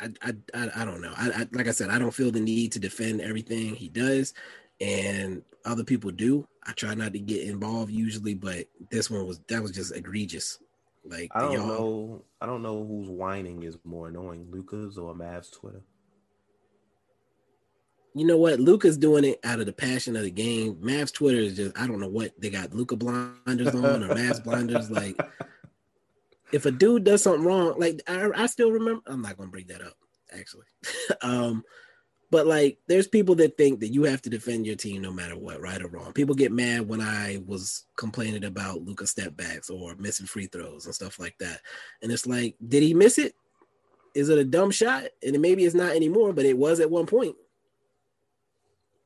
I, I, I, I don't know. I, I, like I said, I don't feel the need to defend everything he does, and other people do. I try not to get involved usually, but this one was that was just egregious. Like I don't y'all... know. I don't know whose whining is more annoying, Luka's or Mav's Twitter. You know what? Luka's doing it out of the passion of the game. Mav's Twitter is just I don't know what they got Luka blinders on or Mav's blinders. Like *laughs* if a dude does something wrong, like I, I still remember. I'm not gonna bring that up actually. *laughs* um, but like there's people that think that you have to defend your team no matter what, right or wrong. People get mad when I was complaining about Luka step backs or missing free throws and stuff like that. And it's like, did he miss it? Is it a dumb shot? And maybe it's not anymore, but it was at one point.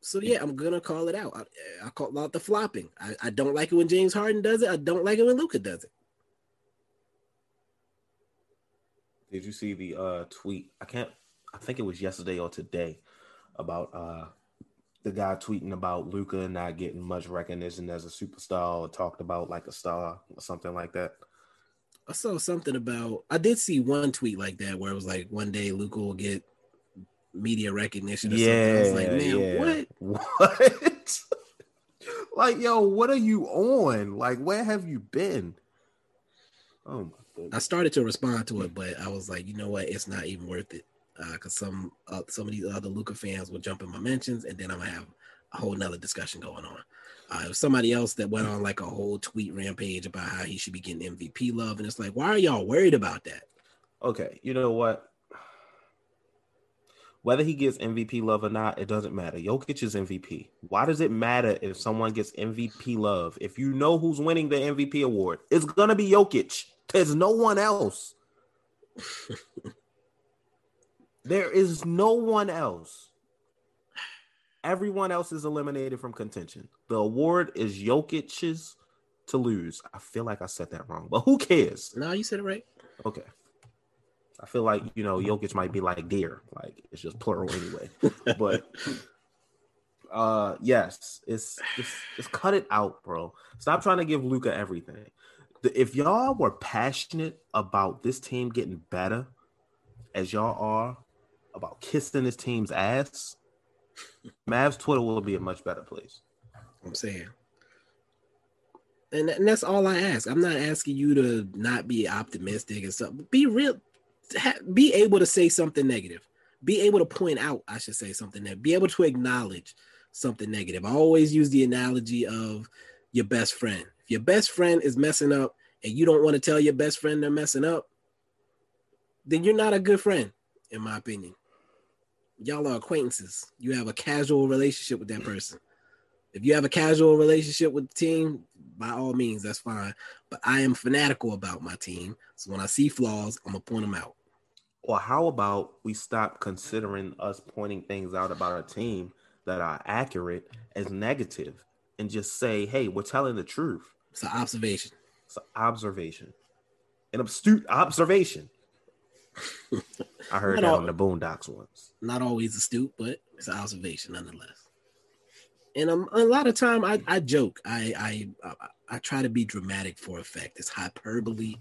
So yeah, I'm gonna call it out. I, I call out the flopping. I, I don't like it when James Harden does it. I don't like it when Luka does it. Did you see the uh tweet? I can't. I think it was yesterday or today about uh the guy tweeting about Luka not getting much recognition as a superstar or talked about like a star or something like that. I saw something about I did see one tweet like that where it was like one day Luka will get media recognition or yeah, something. I was like, man, yeah. what? *laughs* What? like, yo, what are you on? Like, where have you been? Oh my goodness. I started to respond to it, but I was like, you know what? It's not even worth it. Uh, cause some uh, some of these other Luka fans will jump in my mentions, and then I'm gonna have a whole nother discussion going on. Uh, it was somebody else that went on like a whole tweet rampage about how he should be getting MVP love, and it's like, why are y'all worried about that? Okay, you know what? Whether he gets MVP love or not, it doesn't matter. Jokic is MVP. Why does it matter if someone gets MVP love? If you know who's winning the MVP award, it's gonna be Jokic. There's no one else. *laughs* there is no one else. Everyone else is eliminated from contention. The award is Jokic's to lose. I feel like I said that wrong, but who cares? No, you said it right. Okay. I feel like you know Jokic might be like deer, like it's just plural anyway. *laughs* but uh yes, it's it's it's cut it out, bro. Stop trying to give Luka everything. The- If y'all were passionate about this team getting better, as y'all are about kissing this team's ass, *laughs* Mavs Twitter will be a much better place. I'm saying. And, and that's all I ask. I'm not asking you to not be optimistic and stuff. Be real. Be able to say something negative. Be able to point out, I should say something that be able to acknowledge something negative. I always use the analogy of your best friend. If your best friend is messing up and you don't want to tell your best friend they're messing up, then you're not a good friend, in my opinion. Y'all are acquaintances. You have a casual relationship with that person. If you have a casual relationship with the team, by all means, that's fine. But I am fanatical about my team. So when I see flaws, I'm gonna point them out. Or how about we stop considering us pointing things out about our team that are accurate as negative and just say, hey, we're telling the truth. It's an observation. It's an observation. An astute observation. I heard Not that all- on the Boondocks once. Not always astute, but it's an observation nonetheless. And um, a lot of time I, I joke. I, I I I try to be dramatic for effect. It's hyperbole.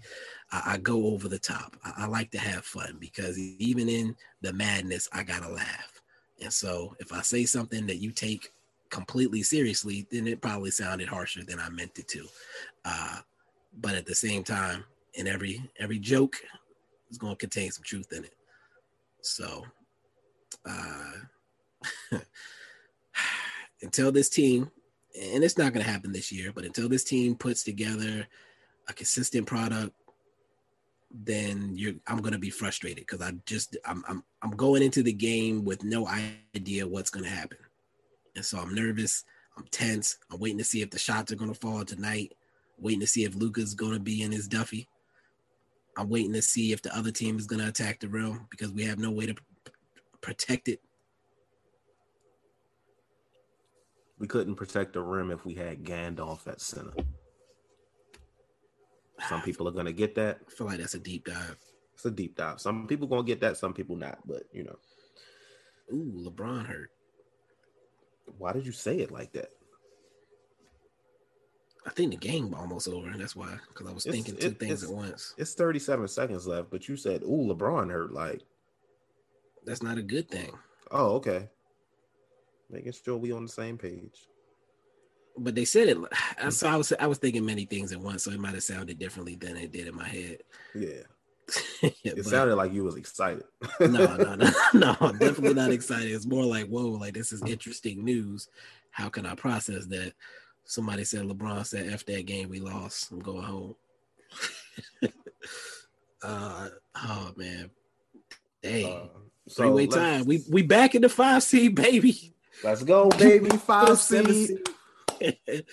I, I go over the top. I, I like to have fun because even in the madness, I gotta laugh. And so if I say something that you take completely seriously, then it probably sounded harsher than I meant it to. Uh, but at the same time, in every every joke is going to contain some truth in it. So, uh, *laughs* until this team, and it's not going to happen this year, but until this team puts together a consistent product, then you're I'm going to be frustrated because I just I'm, I'm I'm going into the game with no idea what's going to happen, and so I'm nervous. I'm tense. I'm waiting to see if the shots are going to fall tonight. Waiting to see if Luka's going to be in his Duffy. I'm waiting to see if the other team is going to attack the rim because we have no way to p- protect it. We couldn't protect the rim if we had Gandalf at center. Some people are gonna get that. I feel like that's a deep dive. It's a deep dive. Some people gonna get that, some people not. But you know, Ooh, LeBron hurt. why did you say it like that? I think the game almost over. and That's why, because I was It's- thinking two it- things at once. It's 37 seconds left, but you said, "Ooh, LeBron hurt." Like, That's not a good thing. oh, okay. Making sure we on the same page. But they said it. So I was I was thinking many things at once, so it might have sounded differently than it did in my head. Yeah, *laughs* It it sounded like you was excited. no, no, no, *laughs* no, definitely not excited. It's more like, whoa, like this is interesting news. How can I process that? Somebody said LeBron said, F that game we lost. I'm going home. *laughs* uh oh man. Hey, Uh, so three-way time. We we back in the five seed, baby. Let's go, baby. Five Seven seed. seed. *laughs*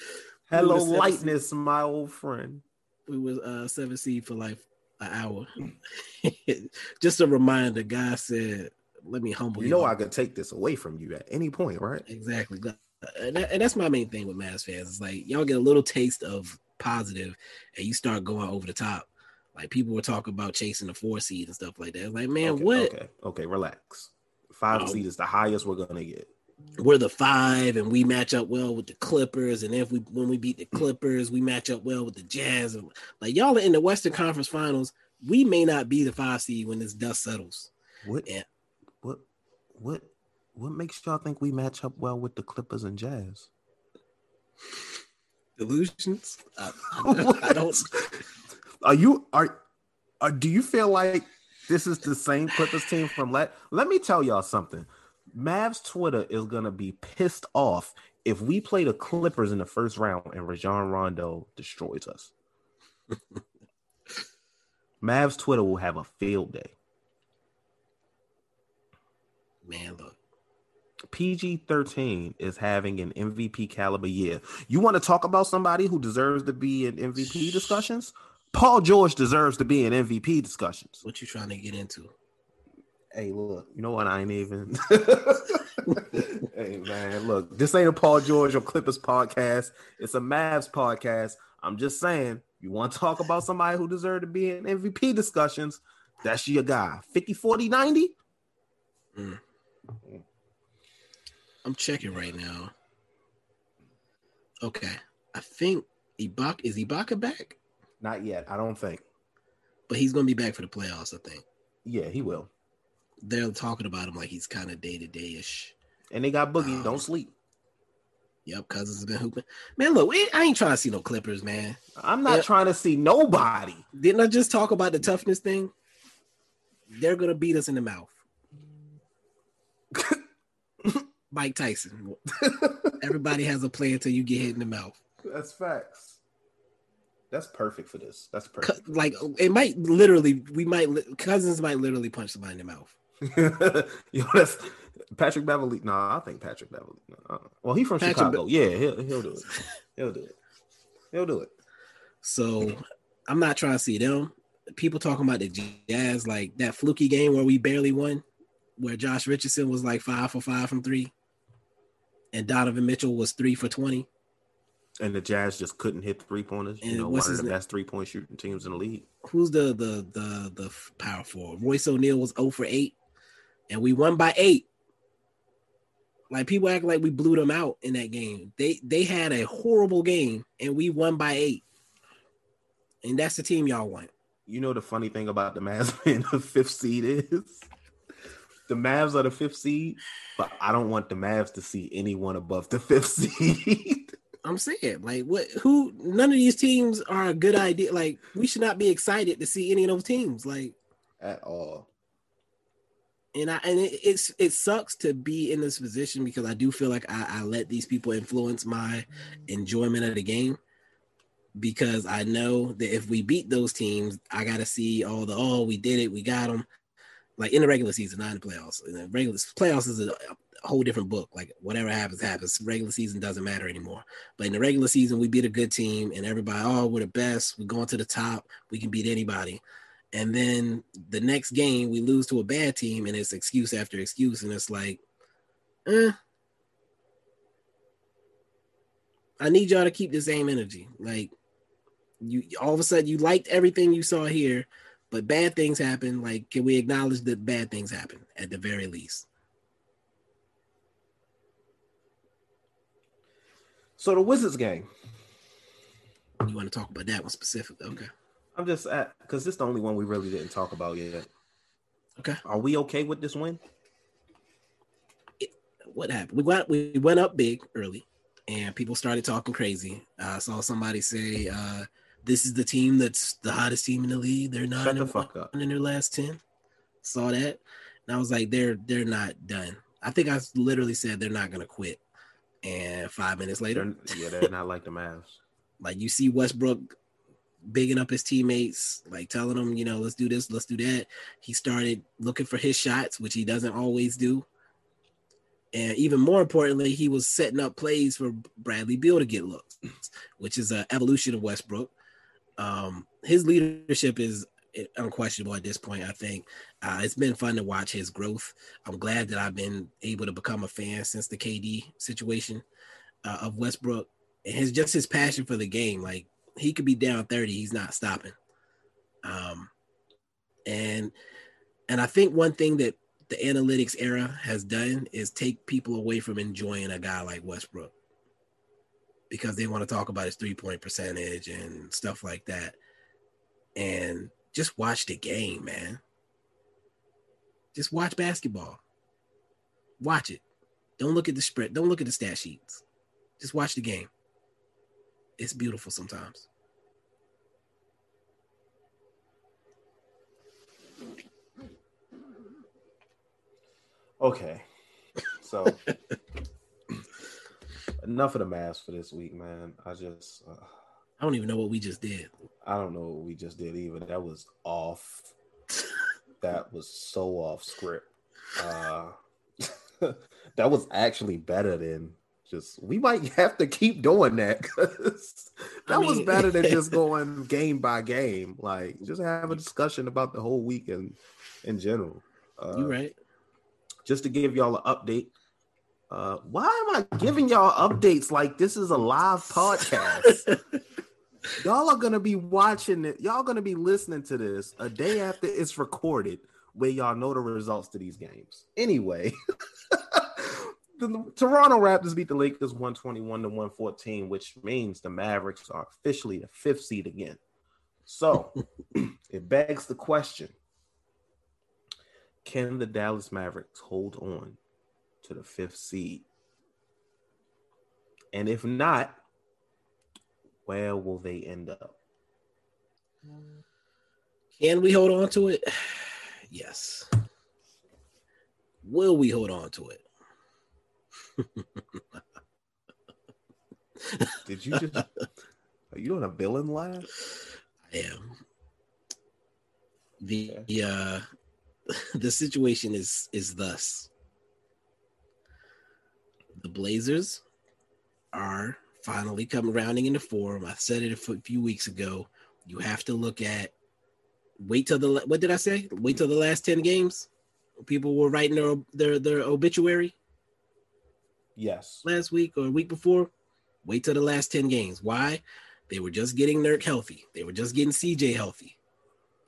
Hello, We was seven lightness, my old friend. we was uh seven seed for like an hour. *laughs* Just a reminder, guy said, let me humble You you. know I could take this away from you at any point, right? Exactly. And, that- and that's my main thing with Mavs fans. It's like y'all get a little taste of positive and you start going over the top. Like people were talking about chasing the four seed and stuff like that. It's like, man, okay, what? Okay, okay, relax. Five Oh. seed is the highest we're gonna get. We're the five and we match up well with the Clippers. And if we when we beat the Clippers, we match up well with the Jazz. And like y'all are in the Western Conference Finals. We may not be the five seed when this dust settles. What? Yeah. What? What? What makes y'all think we match up well with the Clippers and Jazz? Delusions? I, I, *laughs* I don't Are you are? Are do you feel like this is the same Clippers team from let? Let me tell y'all something. Mavs Twitter is gonna be pissed off if we play the Clippers in the first round and Rajon Rondo destroys us. *laughs* Mavs Twitter will have a field day. Man, look. PG 13 is having an MVP caliber year. You want to talk about somebody who deserves to be in MVP discussions? Paul George deserves to be in MVP discussions. What you trying to get into? Hey, look, you know what? I ain't even. *laughs* hey, man, look, this ain't a Paul George or Clippers podcast. It's a Mavs podcast. I'm just saying, you want to talk about somebody who deserves to be in MVP discussions? That's your guy. 50, 40, 90? Mm. I'm checking right now. Okay. I think Ibaka is Ibaka back? Not yet. I don't think. But he's gonna be back for the playoffs, I think. Yeah, he will. They're talking about him like he's kind of day to day ish. And they got Boogie. Um, don't sleep. Yep, Cousins has been hooping. Man, look, we, I ain't trying to see no Clippers, man. I'm not Yeah. trying to see nobody. Didn't I just talk about the toughness thing? They're gonna beat us in the mouth. *laughs* Mike Tyson. Everybody has a play until you get hit in the mouth. That's facts. That's perfect for this. That's perfect. Like it might literally, we might Cousins might literally punch somebody in the mouth. *laughs* Yo, that's Patrick Beverley. No, I think Patrick Beverley. Uh, well, he's from Patrick Chicago. yeah, he'll he'll do it. He'll do it. He'll do it. So I'm not trying to see them. People talking about the Jazz, like that fluky game where we barely won, where Josh Richardson was like five for five from three, and Donovan Mitchell was three for twenty. And the Jazz just couldn't hit three pointers. And You know, one of the name? best three point shooting teams in the league. Who's the the the the power forward? Royce O'Neale was 0 for 8, and we won by eight. Like people act like we blew them out in that game. They they had a horrible game, and we won by eight. And that's the team y'all want. You know the funny thing about the Mavs *laughs* being the fifth seed is the Mavs are the fifth seed, but I don't want the Mavs to see anyone above the fifth *laughs* seed. I'm saying, like, what? Who? None of these teams are a good idea. Like, we should not be excited to see any of those teams. Like, At all. And I and it, it's it sucks to be in this position because I do feel like I, I let these people influence my enjoyment of the game. Because I know that if we beat those teams, I got to see all the oh we did it, we got them. Like in the regular season, not in the playoffs. In the regular playoffs is a, a whole different book. Like whatever happens, happens. Regular season doesn't matter anymore. But in the regular season, we beat a good team, and everybody, oh, we're the best. We're going to the top. We can beat anybody. And then the next game, we lose to a bad team, and it's excuse after excuse, and it's like, eh. I need y'all to keep the same energy. Like, you all of a sudden you liked everything you saw here, but bad things happen. Like, can we acknowledge that bad things happen at the very least? So the Wizards game. You want to talk about that one specifically? Okay. I'm just at because this is the only one we really didn't talk about yet. Okay. Are we okay with this win? what happened? We went we went up big early, and people started talking crazy. I saw somebody say, uh, "This is the team that's the hottest team in the league. They're not Shut the fuck up. in their last ten. Saw that, and I was like, "They're they're not done." I think I literally said they're not gonna quit. And five minutes later, They're, yeah, they're not like the Mavs. *laughs* like you see Westbrook bigging up his teammates, like telling them, you know, let's do this, let's do that. He started looking for his shots, which he doesn't always do. And even more importantly, he was setting up plays for Bradley Beal to get looks, which is an evolution of Westbrook. Um, his leadership is unquestionable at this point. I think uh, it's been fun to watch his growth. I'm glad that I've been able to become a fan since the KD situation uh, of Westbrook and his just his passion for the game. Like he could be down 30, he's not stopping. Um, and and I think one thing that the analytics era has done is take people away from enjoying a guy like Westbrook because they want to talk about his three point percentage and stuff like that. And just watch the game, man. Just watch basketball. Watch it. Don't look at the spread. Don't look at the stat sheets. Just watch the game. It's beautiful sometimes. Okay. So *laughs* enough of the mask for this week, man. I just uh, I don't even know what we just did. I don't know what we just did either. That was off. that was so off script. Uh, *laughs* that was actually better than just. We might *laughs* have to keep doing that because that I was better than just *laughs* going game by game. Like just have a discussion about the whole week and in general. Uh, You right? just to give y'all an update. Uh, why am I giving y'all updates like this is a live podcast? *laughs* y'all are gonna be watching it. Y'all gonna be listening to this a day after it's recorded, where y'all know the results to these games. Anyway, the Toronto Raptors beat the Lakers 121 to 114, which means the Mavericks are officially the fifth seed again. So *laughs* it begs the question can the Dallas Mavericks hold on to the fifth seed? And if not, where will they end up? Can we hold on to it? *sighs* Yes. Will we hold on to it? *laughs* Did you just are you doing a villain laugh? I am. The uh *laughs* the situation is is thus. The Blazers are finally coming rounding into form. I said it a few weeks ago. You have to look at wait till the what did I say? Wait till the last 10 games. People were writing their their, their obituary Yes. last week or a week before. Wait till the last 10 games. Why? They were just getting Nurk healthy. They were just getting CJ healthy.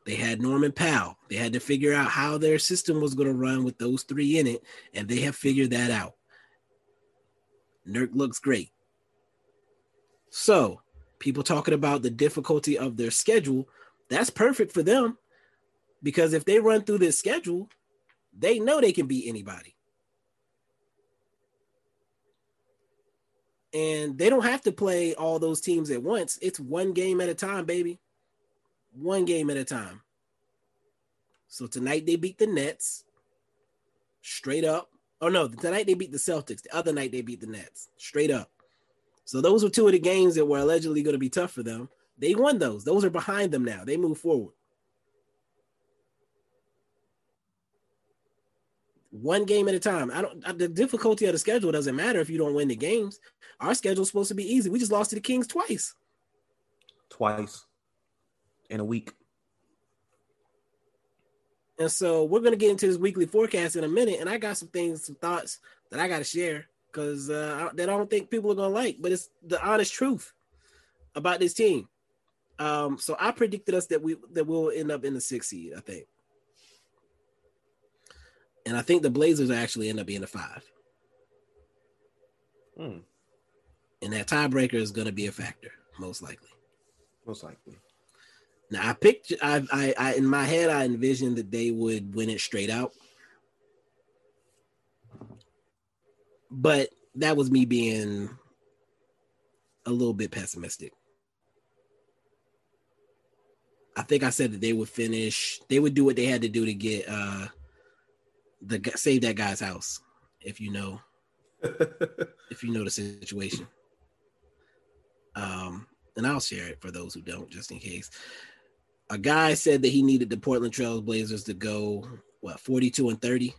They had Norman Powell. They had to figure out how their system was going to run with those three in it, and they have figured that out. Nurk looks great. So, people talking about the difficulty of their schedule, that's perfect for them because if they run through this schedule, they know they can beat anybody. And they don't have to play all those teams at once. It's one game at a time, baby. One game at a time. So tonight they beat the Nets straight up. Oh no, tonight they beat the Celtics. The other night they beat the Nets straight up. So those were two of the games that were allegedly going to be tough for them. They won those. Those are behind them now. They move forward. One game at a time. I don't. The difficulty of the schedule doesn't matter if you don't win the games. Our schedule's supposed to be easy. We just lost to the Kings twice. Twice in a week. And so we're gonna get into this weekly forecast in a minute. And I got some things, some thoughts that I gotta share because uh, that I don't think people are gonna like, but it's the honest truth about this team. Um, so I predicted us that we that we'll end up in the sixth seed, I think. And I think the Blazers actually end up being a five. Hmm, And that tiebreaker is gonna be a factor, most likely. most likely. Now I picked I, I I in my head I envisioned that they would win it straight out. But that was me being a little bit pessimistic. I think I said that they would finish, they would do what they had to do to get uh the save that guy's house, if you know *laughs* if you know the situation. Um, and I'll share it for those who don't, just in case. A guy said that he needed the Portland Trail Blazers to go what 42 and 30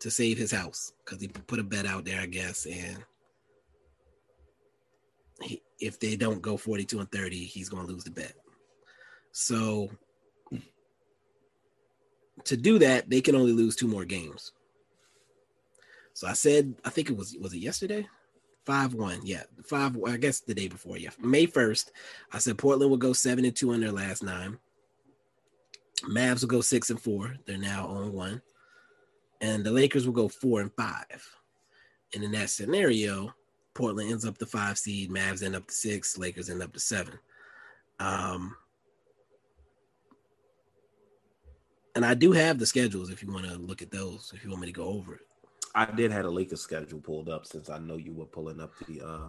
to save his house because he put a bet out there, I guess, and he, if they don't go 42 and 30, he's going to lose the bet. So to do that, they can only lose two more games. So I said, I think it was was it yesterday? Five one, yeah, five. I guess the day before, yeah, May first. I said Portland will go seven and two in their last nine. Mavs will go six and four. They're now on one, and the Lakers will go four and five. And in that scenario, Portland ends up the five seed, Mavs end up the six, Lakers end up the seven. Um, and I do have the schedules if you want to look at those. If you want me to go over it. I did have a Lakers schedule pulled up since I know you were pulling up the uh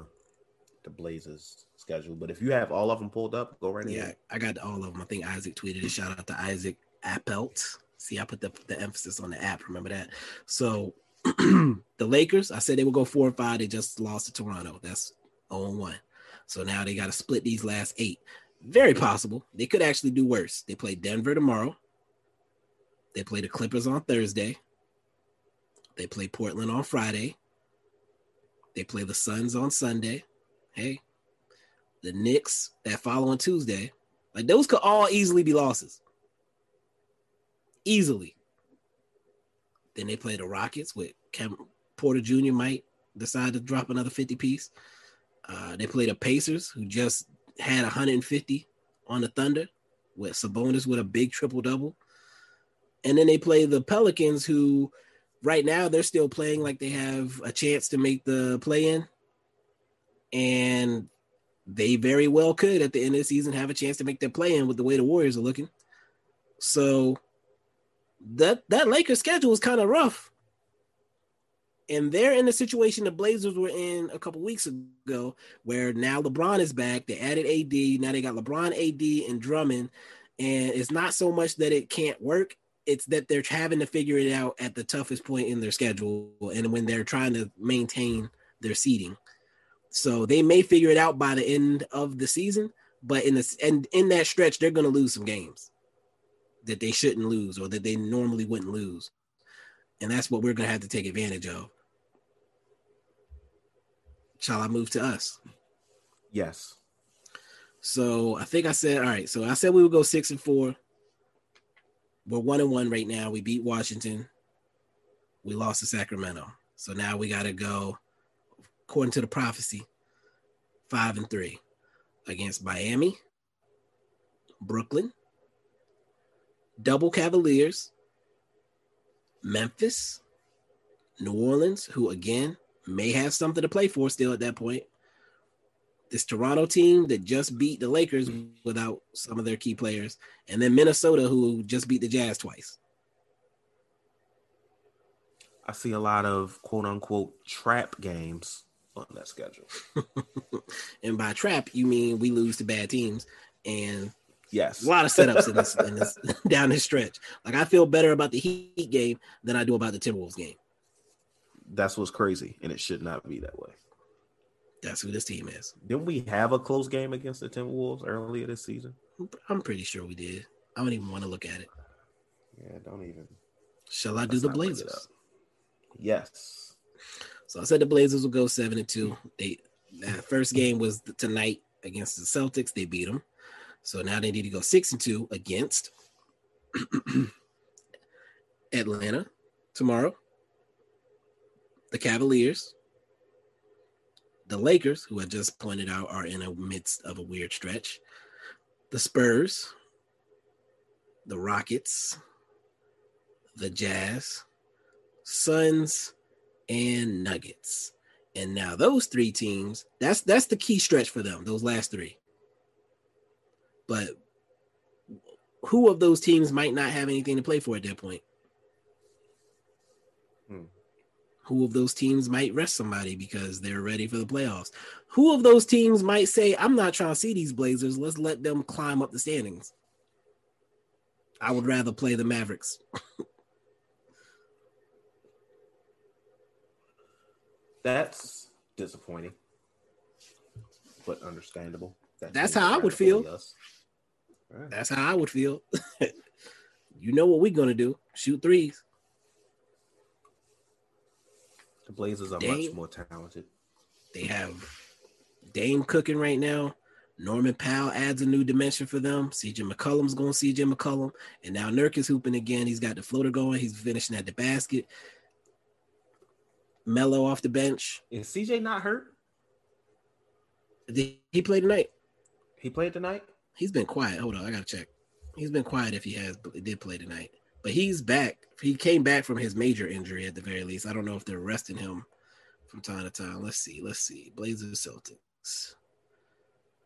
the Blazers schedule. But if you have all of them pulled up, go right Yeah, ahead. I got all of them. I think Isaac tweeted a Shout out to Isaac Appelt. See, I put the, the emphasis on the app. Remember that? So *clears throat* the Lakers, I said they would go four and five. They just lost to Toronto. That's 0 1. So now they got to split these last eight. Very possible. They could actually do worse. They play Denver tomorrow. They play the Clippers on Thursday. They play Portland on Friday. They play the Suns on Sunday. Hey, the Knicks that following Tuesday. Like those could all easily be losses. Easily. Then they play the Rockets with Cam Porter Jr. might decide to drop another 50 piece. Uh, they play the Pacers, who just had 150 on the Thunder, with Sabonis with a big triple double. And then they play the Pelicans, who right now they're still playing like they have a chance to make the play in. And they very well could at the end of the season have a chance to make their play in with the way the Warriors are looking. So that that Lakers schedule is kind of rough. And they're in the situation the Blazers were in a couple weeks ago, where now LeBron is back. They added AD. Now they got LeBron, AD, and Drummond. And it's not so much that it can't work, it's that they're having to figure it out at the toughest point in their schedule and when they're trying to maintain their seating. So they may figure it out by the end of the season, but in this and in that stretch, they're going to lose some games that they shouldn't lose or that they normally wouldn't lose. And that's what we're going to have to take advantage of. Shall I move to us? Yes. So I think I said, all right. So I said we would go six and four. We're one and one right now. We beat Washington. We lost to Sacramento. So now we got to go according to the prophecy, five and three against Miami, Brooklyn, double Cavaliers, Memphis, New Orleans, who again may have something to play for still at that point. This Toronto team that just beat the Lakers without some of their key players, and then Minnesota, who just beat the Jazz twice. I see a lot of quote unquote trap games on that schedule. *laughs* and by trap, you mean we lose to bad teams and yes, a lot of setups in this, in this *laughs* *laughs* down this stretch. Like I feel better about the Heat game than I do about the Timberwolves game. That's what's crazy, and it should not be that way. That's who this team is. Didn't we have a close game against the Timberwolves earlier this season? I'm pretty sure we did. I don't even want to look at it. Yeah, don't even. Shall I do the Blazers? Yes. So I said the Blazers will go seven and two. They that first game was tonight against the Celtics. They beat them. So now they need to go six and two against *clears throat* Atlanta tomorrow. The Cavaliers, the Lakers, who I just pointed out are in a midst of a weird stretch. The Spurs, the Rockets, the Jazz, Suns, and Nuggets. And now those three teams, that's that's the key stretch for them, those last three. But who of those teams might not have anything to play for at that point? Hmm. Who of those teams might rest somebody because they're ready for the playoffs? Who of those teams might say, I'm not trying to see these Blazers, let's let them climb up the standings? I would rather play the Mavericks. *laughs* That's disappointing, but understandable. That's, That's how I would feel. Right. That's how I would feel. *laughs* you know what we're gonna do? Shoot threes. The Blazers are Dame, much more talented. They have Dame cooking right now. Norman Powell adds a new dimension for them. CJ McCollum's going CJ McCollum. And now Nurk is hooping again. He's got the floater going. He's finishing at the basket. Melo off the bench. Is CJ not hurt? Did he play tonight? He played tonight. He's been quiet. Hold on, I gotta check. He's been quiet if he has, but he did play tonight. But he's back. He came back from his major injury at the very least. I don't know if they're resting him from time to time. Let's see. Let's see. Blazers Celtics.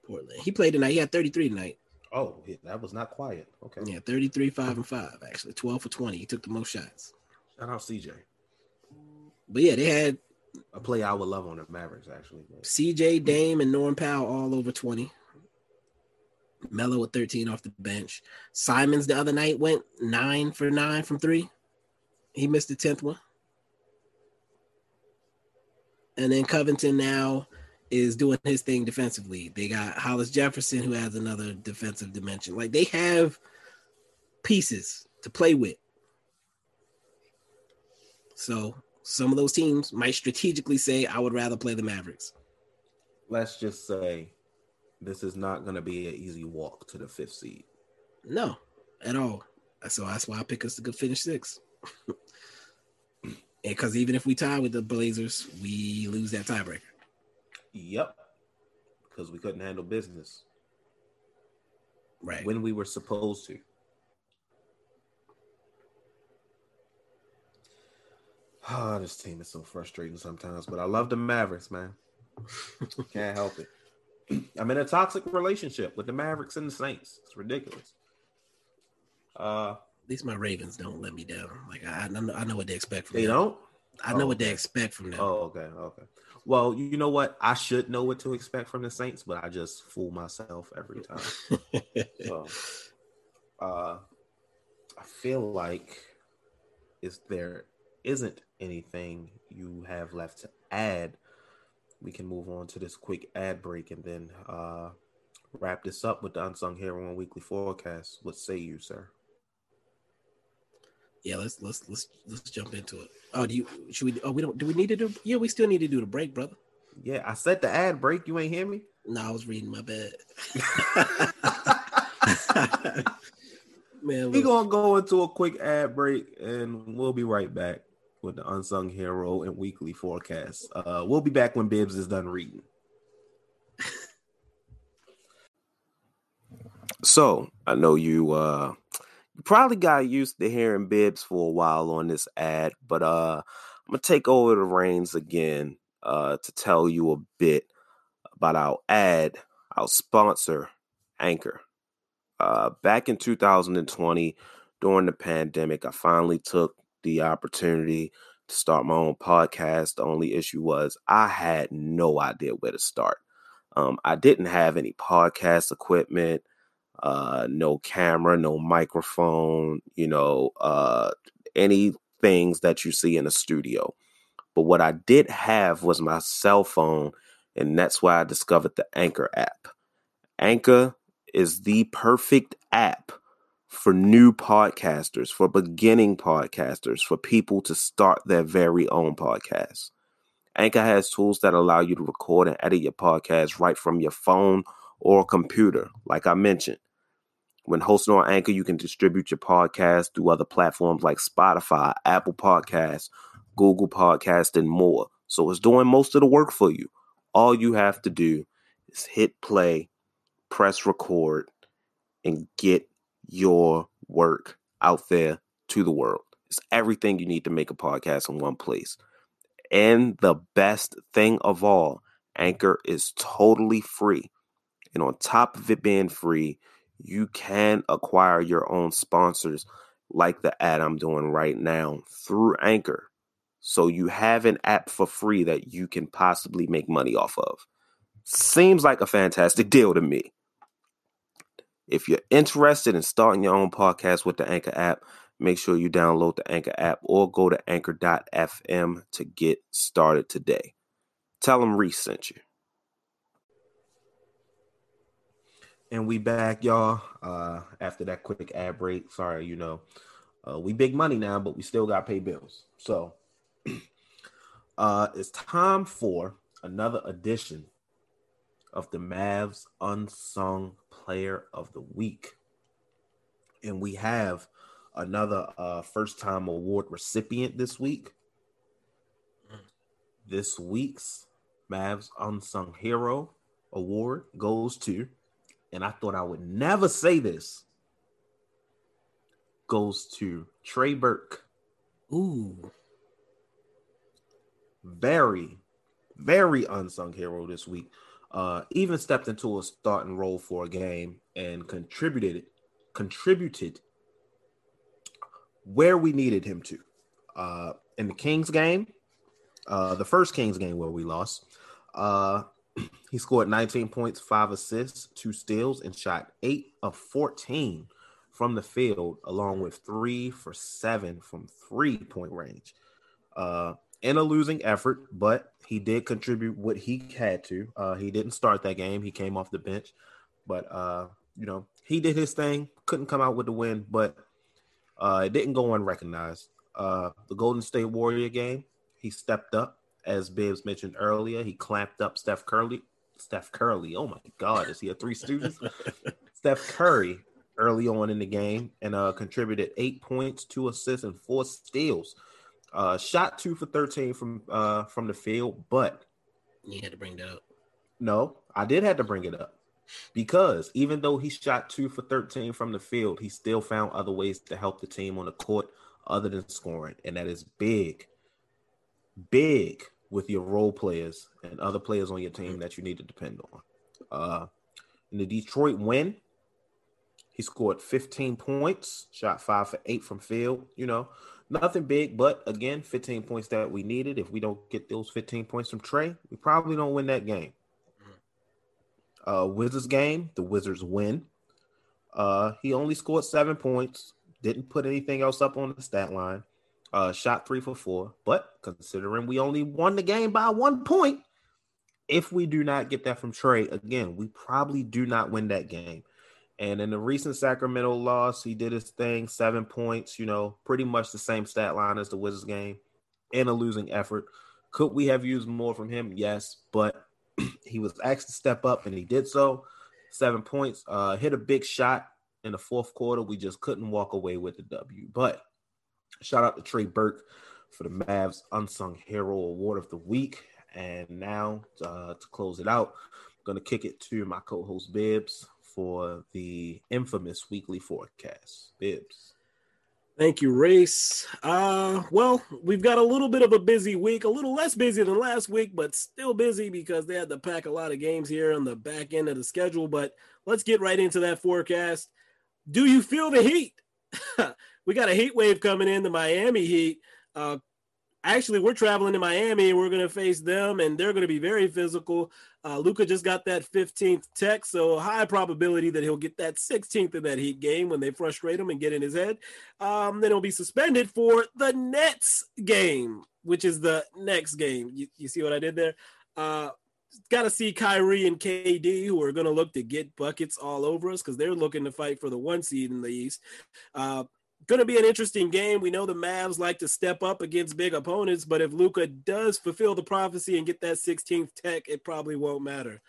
Portland. He played tonight. He had 33 tonight. Oh, that was not quiet. Okay. Yeah, 33, 5 and 5, actually. 12 for 20. He took the most shots. Shout out CJ. But yeah, they had a play I would love on the Mavericks actually. CJ Dame and Norm Powell all over 20. Melo with 13 off the bench. Simons the other night went nine for nine from three. He missed the 10th one. and then Covington now is doing his thing defensively. They got Hollis Jefferson who has another defensive dimension. Like they have pieces to play with. So some of those teams might strategically say, I would rather play the Mavericks. Let's just say this is not going to be an easy walk to the fifth seed. No, at all. So that's why I pick us to go finish six. because *clears throat* even if we tie with the Blazers, we lose that tiebreaker. Yep. Because we couldn't handle business. Right. When we were supposed to. Oh, *sighs* this team is so frustrating sometimes, but I love the Mavericks, man. *laughs* Can't help it. *clears throat* I'm in a toxic relationship with the Mavericks and the Saints. It's ridiculous. Uh, At least my Ravens don't let me down. Like I, I know, I know what they expect from they them. don't. I know Oh, what they expect from them. Oh, okay, okay. Well, you know what? I should know what to expect from the Saints, but I just fool myself every time. *laughs* So, uh, I feel like if there isn't anything you have left to add, we can move on to this quick ad break and then uh, wrap this up with the unsung hero on weekly forecast. What say you, sir? yeah, let's let's let's let's jump into it. Oh, do you should we? Oh, we don't. Do we need to do? Yeah, we still need to do the break, brother. Yeah, I said the ad break. You ain't hear me. No, I was reading my bad. *laughs* *laughs* Man, we look, gonna go into a quick ad break and we'll be right back with the unsung hero and weekly forecast. Uh, we'll be back when Bibbs is done reading. *laughs* so I know you uh you probably got used to hearing Bibbs for a while on this ad, but uh I'm gonna take over the reins again uh to tell you a bit about our ad, our sponsor, Anchor. Uh back in 2020 during the pandemic, I finally took the opportunity to start my own podcast. The only issue was I had no idea where to start. Um, I didn't have any podcast equipment, uh, no camera, no microphone, you know, uh, any things that you see in a studio. But what I did have was my cell phone, and that's why I discovered the Anchor app. Anchor is the perfect app for new podcasters, for beginning podcasters, for people to start their very own podcast. Anchor has tools that allow you to record and edit your podcast right from your phone or computer, like I mentioned. When hosting on Anchor, you can distribute your podcast through other platforms like Spotify, Apple Podcasts, Google Podcasts, and more. So it's doing most of the work for you. All you have to do is hit play, press record, and get your work out there to the world. It's everything you need to make a podcast in one place. And the best thing of all, Anchor is totally free. And on top of it being free, you can acquire your own sponsors like the ad I'm doing right now through Anchor. So you have an app for free that you can possibly make money off of. Seems like a fantastic *laughs* deal to me. If you're interested in starting your own podcast with the Anchor app, make sure you download the Anchor app or go to anchor.fm to get started today. Tell them Reese sent you. And we back, y'all. Uh, after that quick ad break, sorry, you know, uh, we big money now, but we still got to pay bills. So, *clears throat* uh, it's time for another edition of the Mavs Unsung Player of the Week. And we have another uh, first time award recipient this week. This week's Mavs Unsung Hero Award goes to, and I thought I would never say this, goes to Trey Burke. ooh, very, very unsung hero this week. Uh, even stepped into a starting role for a game and contributed contributed where we needed him to. Uh, in the Kings game, uh, the first Kings game where we lost, uh, *clears throat* he scored 19 points, five assists, two steals, and shot eight of 14 from the field, along with three for seven from three point range. Uh, in a losing effort, but he did contribute what he had to. Uh, he didn't start that game; he came off the bench, but uh, you know he did his thing. Couldn't come out with the win, but uh, it didn't go unrecognized. Uh, the Golden State Warrior game, he stepped up, as Bibbs mentioned earlier. He clamped up Steph Curry. Steph Curry. Oh my God, is he a three students? *laughs* Steph Curry early on in the game and uh, contributed eight points, two assists, and four steals. Uh, shot two for thirteen from uh, from the field, but You had to bring that up. no, I did have to bring it up because even though he shot two for 13 from the field, he still found other ways to help the team on the court other than scoring. And that is big, big with your role players and other players on your team that you need to depend on. Uh, in the Detroit win, he scored 15 points, shot five for eight from field. You know, nothing big, but again, 15 points that we needed. If we don't get those 15 points from Trey, we probably don't win that game. Uh, Wizards game, the Wizards win. Uh, he only scored seven points, didn't put anything else up on the stat line. Uh, shot three for four, but considering we only won the game by one point, if we do not get that from Trey again, we probably do not win that game. And in the recent Sacramento loss, he did his thing, seven points, you know, pretty much the same stat line as the Wizards game in a losing effort. Could we have used more from him? Yes, but *clears throat* he was asked to step up and he did so. Seven points, uh, hit a big shot in the fourth quarter. We just couldn't walk away with the W. But shout out to Trey Burke for the Mavs Unsung Hero Award of the Week. And now uh, to close it out, I'm going to kick it to my co host Bibbs for the infamous weekly forecast. Bibbs. Thank you, Race. Uh, well, we've got a little bit of a busy week, a little less busy than last week, but still busy because they had to pack a lot of games here on the back end of the schedule. But let's get right into that forecast. Do you feel the heat? *laughs* we got a heat wave coming in, the Miami Heat. Uh, actually, we're traveling to Miami and we're going to face them, and they're going to be very physical. Uh, Luka just got that 15th tech, so high probability that he'll get that 16th in that Heat game when they frustrate him and get in his head. Um, then he'll be suspended for the Nets game, which is the next game. You, you see what I did there? Uh, got to see Kyrie and KD, who are going to look to get buckets all over us because they're looking to fight for the one seed in the East. Uh, going to be an interesting game. We know the Mavs like to step up against big opponents, but if Luka does fulfill the prophecy and get that 16th tech, it probably won't matter.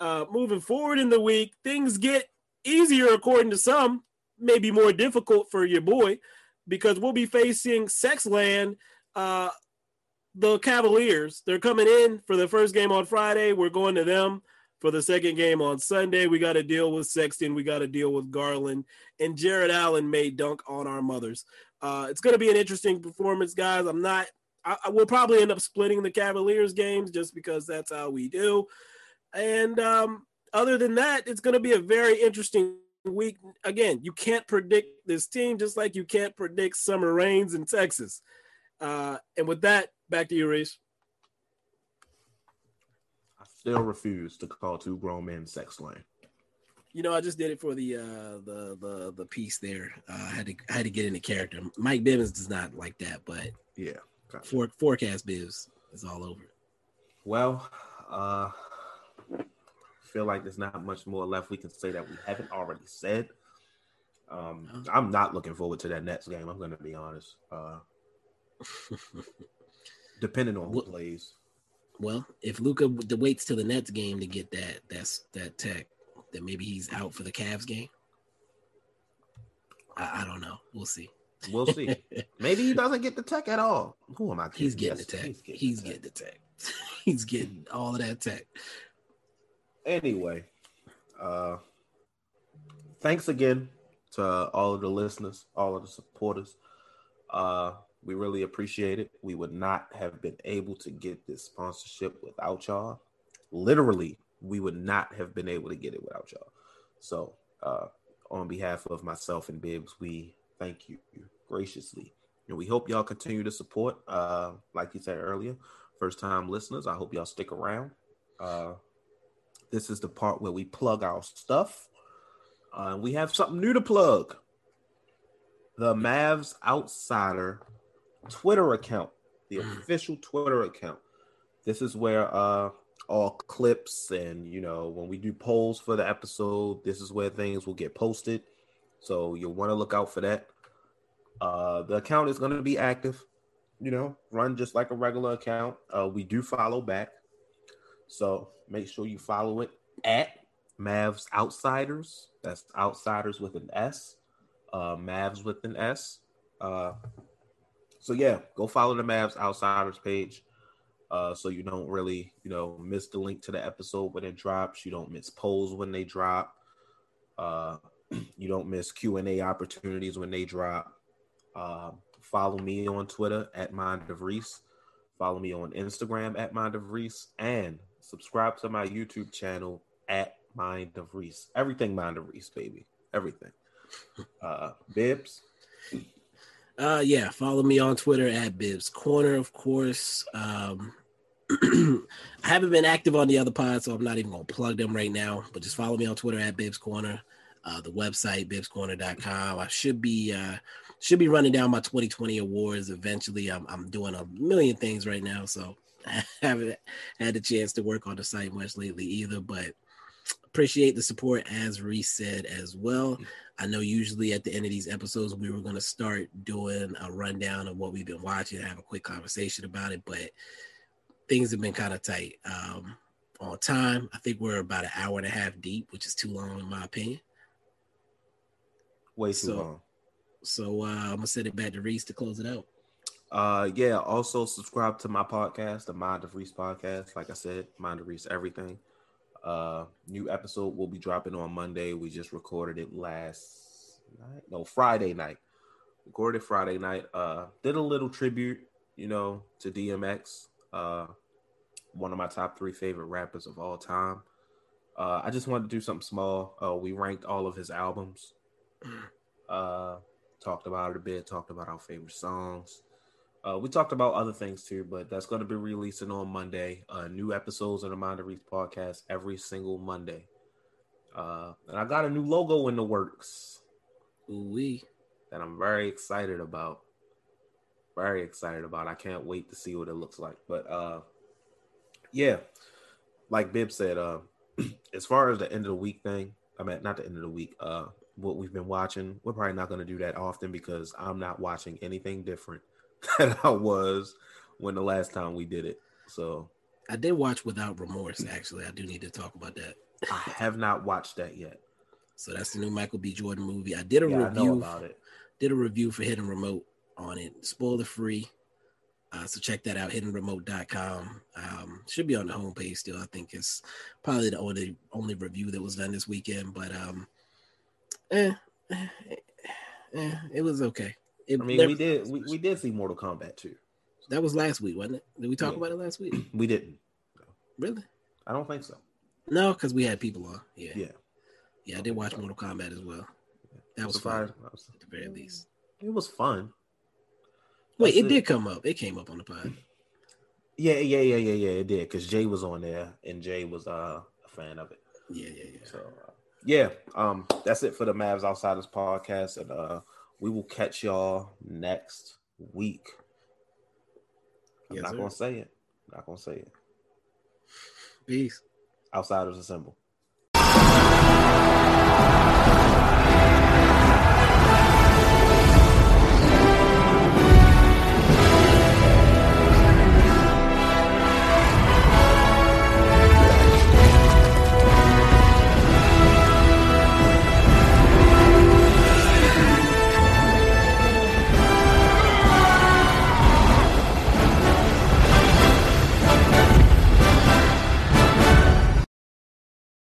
Uh, moving forward in the week, things get easier according to some, maybe more difficult for your boy, because we'll be facing Sexland, uh, the Cavaliers. They're coming in for the first game on Friday. We're going to them for the second game on Sunday. We got to deal with Sexton. We got to deal with Garland. And Jarrett Allen may dunk on our mothers. Uh, it's going to be an interesting performance, guys. I'm not, I, I will probably end up splitting the Cavaliers games just because that's how we do. And um, other than that, it's going to be a very interesting week. Again, you can't predict this team just like you can't predict summer rains in Texas. Uh, and with that, back to you, Reese. Still refuse to call two grown men sex lane. You know, I just did it for the uh the the the piece there. Uh, I had to I had to get into character. Mike Bivens does not like that, but Yeah. for, forecast Bibbs is all over. Well, uh feel like there's not much more left we can say that we haven't already said. Um, I'm not looking forward to that Nets game. I'm going to be honest. Uh, *laughs* depending on who What- plays. Well, if Luka waits till the Nets game to get that that's that tech, then maybe he's out for the Cavs game. I, I don't know. We'll see. We'll see. *laughs* Maybe he doesn't get the tech at all. Who am I? Kidding? He's getting Yes, the tech. He's getting, He's the tech. getting the tech. *laughs* he's getting all of that tech. Anyway, uh, thanks again to all of the listeners, all of the supporters. Uh, we really appreciate it. We would not have been able to get this sponsorship without y'all. Literally, we would not have been able to get it without y'all. So, uh, on behalf of myself and Bibbs, we thank you graciously. And we hope y'all continue to support. Uh, like you said earlier, first time listeners, I hope y'all stick around. Uh, this is the part where we plug our stuff. Uh, we have something new to plug. The Mavs Outsider Twitter account the Mhm. official Twitter account. This is where uh all clips and you know when we do polls for the episode, this is where things will get posted. So you'll want to look out for that. Uh the account is going to be active, you know, run just like a regular account. Uh we do follow back. So make sure you follow it at Mavs Outsiders. That's outsiders with an S. Uh Mavs with an S. Uh so yeah, go follow the Mavs Outsiders page. Uh, so you don't really, you know, miss the link to the episode when it drops. You don't miss polls when they drop. Uh, *clears throat* you don't miss Q and A opportunities when they drop. Uh, follow me on Twitter at Mind of Reese. Follow me on Instagram at Mind of Reese, and subscribe to my YouTube channel at Mind of Reese. Everything Mind of Reese, baby. Everything. Uh, Bibbs. Uh, yeah, follow me on Twitter at Bibs Corner, of course. Um, *clears throat* I haven't been active on the other pod, so I'm not even gonna plug them right now. But just follow me on Twitter at Bibs Corner. Uh, the website bibscorner.com. I should be uh, should be running down my 2020 awards eventually. I'm I'm doing a million things right now, so *laughs* I haven't had the chance to work on the site much lately either. But appreciate the support, as Reese said as well. I know usually at the end of these episodes, we were going to start doing a rundown of what we've been watching and have a quick conversation about it, but things have been kind of tight um, on time. I think we're about an hour and a half deep, which is too long in my opinion. Way too So- long. So uh, I'm gonna send it back to Reese to close it out. Uh, yeah. Also, subscribe to my podcast, the Mind of Reese podcast. Like I said, Mind of Reese, everything. Uh, new episode will be dropping on Monday. We just recorded it last night, no Friday night. Recorded Friday night. Uh, did a little tribute, you know, to DMX. Uh, one of my top three favorite rappers of all time. Uh, I just wanted to do something small. Uh, we ranked all of his albums. *clears throat* Uh, talked about it a bit. Talked about our favorite songs. Uh, we talked about other things too, but that's going to be releasing on Monday. Uh, new episodes of the Mind of Reese podcast every single Monday. Uh, and I got a new logo in the works Ooh that I'm very excited about. Very excited about. I can't wait to see what it looks like. But uh, yeah, like Bib said, uh, *clears throat* as far as the end of the week thing, I mean, not the end of the week. Uh, what we've been watching, we're probably not going to do that often because I'm not watching anything different *laughs* than I was when the last time we did it. So I did watch Without Remorse. Actually, I do need to talk about that. I have not watched that yet. So that's the new Michael B. Jordan movie. I did a Yeah, review about it. did a review for Hidden Remote on it, spoiler free. Uh, so check that out, hiddenremote.com. Um, should be on the homepage still. I think it's probably the only only review that was done this weekend, but um, eh, eh, eh, it was okay. It, I mean, we did we, we did see Mortal Kombat too. that was last week, wasn't it? Did we talk Yeah. about it last week? We didn't. Really? I don't think so. No, because we had people on. Yeah. Yeah. yeah, I did watch Mortal Kombat as well. That was fun, surprised. Was- at the very least. It was fun. Wait, That's it did come up. It came up on the pod. Yeah, yeah, yeah, yeah, yeah. It did because Jay was on there and Jay was uh, a fan of it. Yeah, yeah, yeah. So uh, yeah, um, that's it for the Mavs Outsiders podcast, and uh, we will catch y'all next week. I'm Yes, not sir. gonna say it. Not gonna say it. Peace. Outsiders assemble.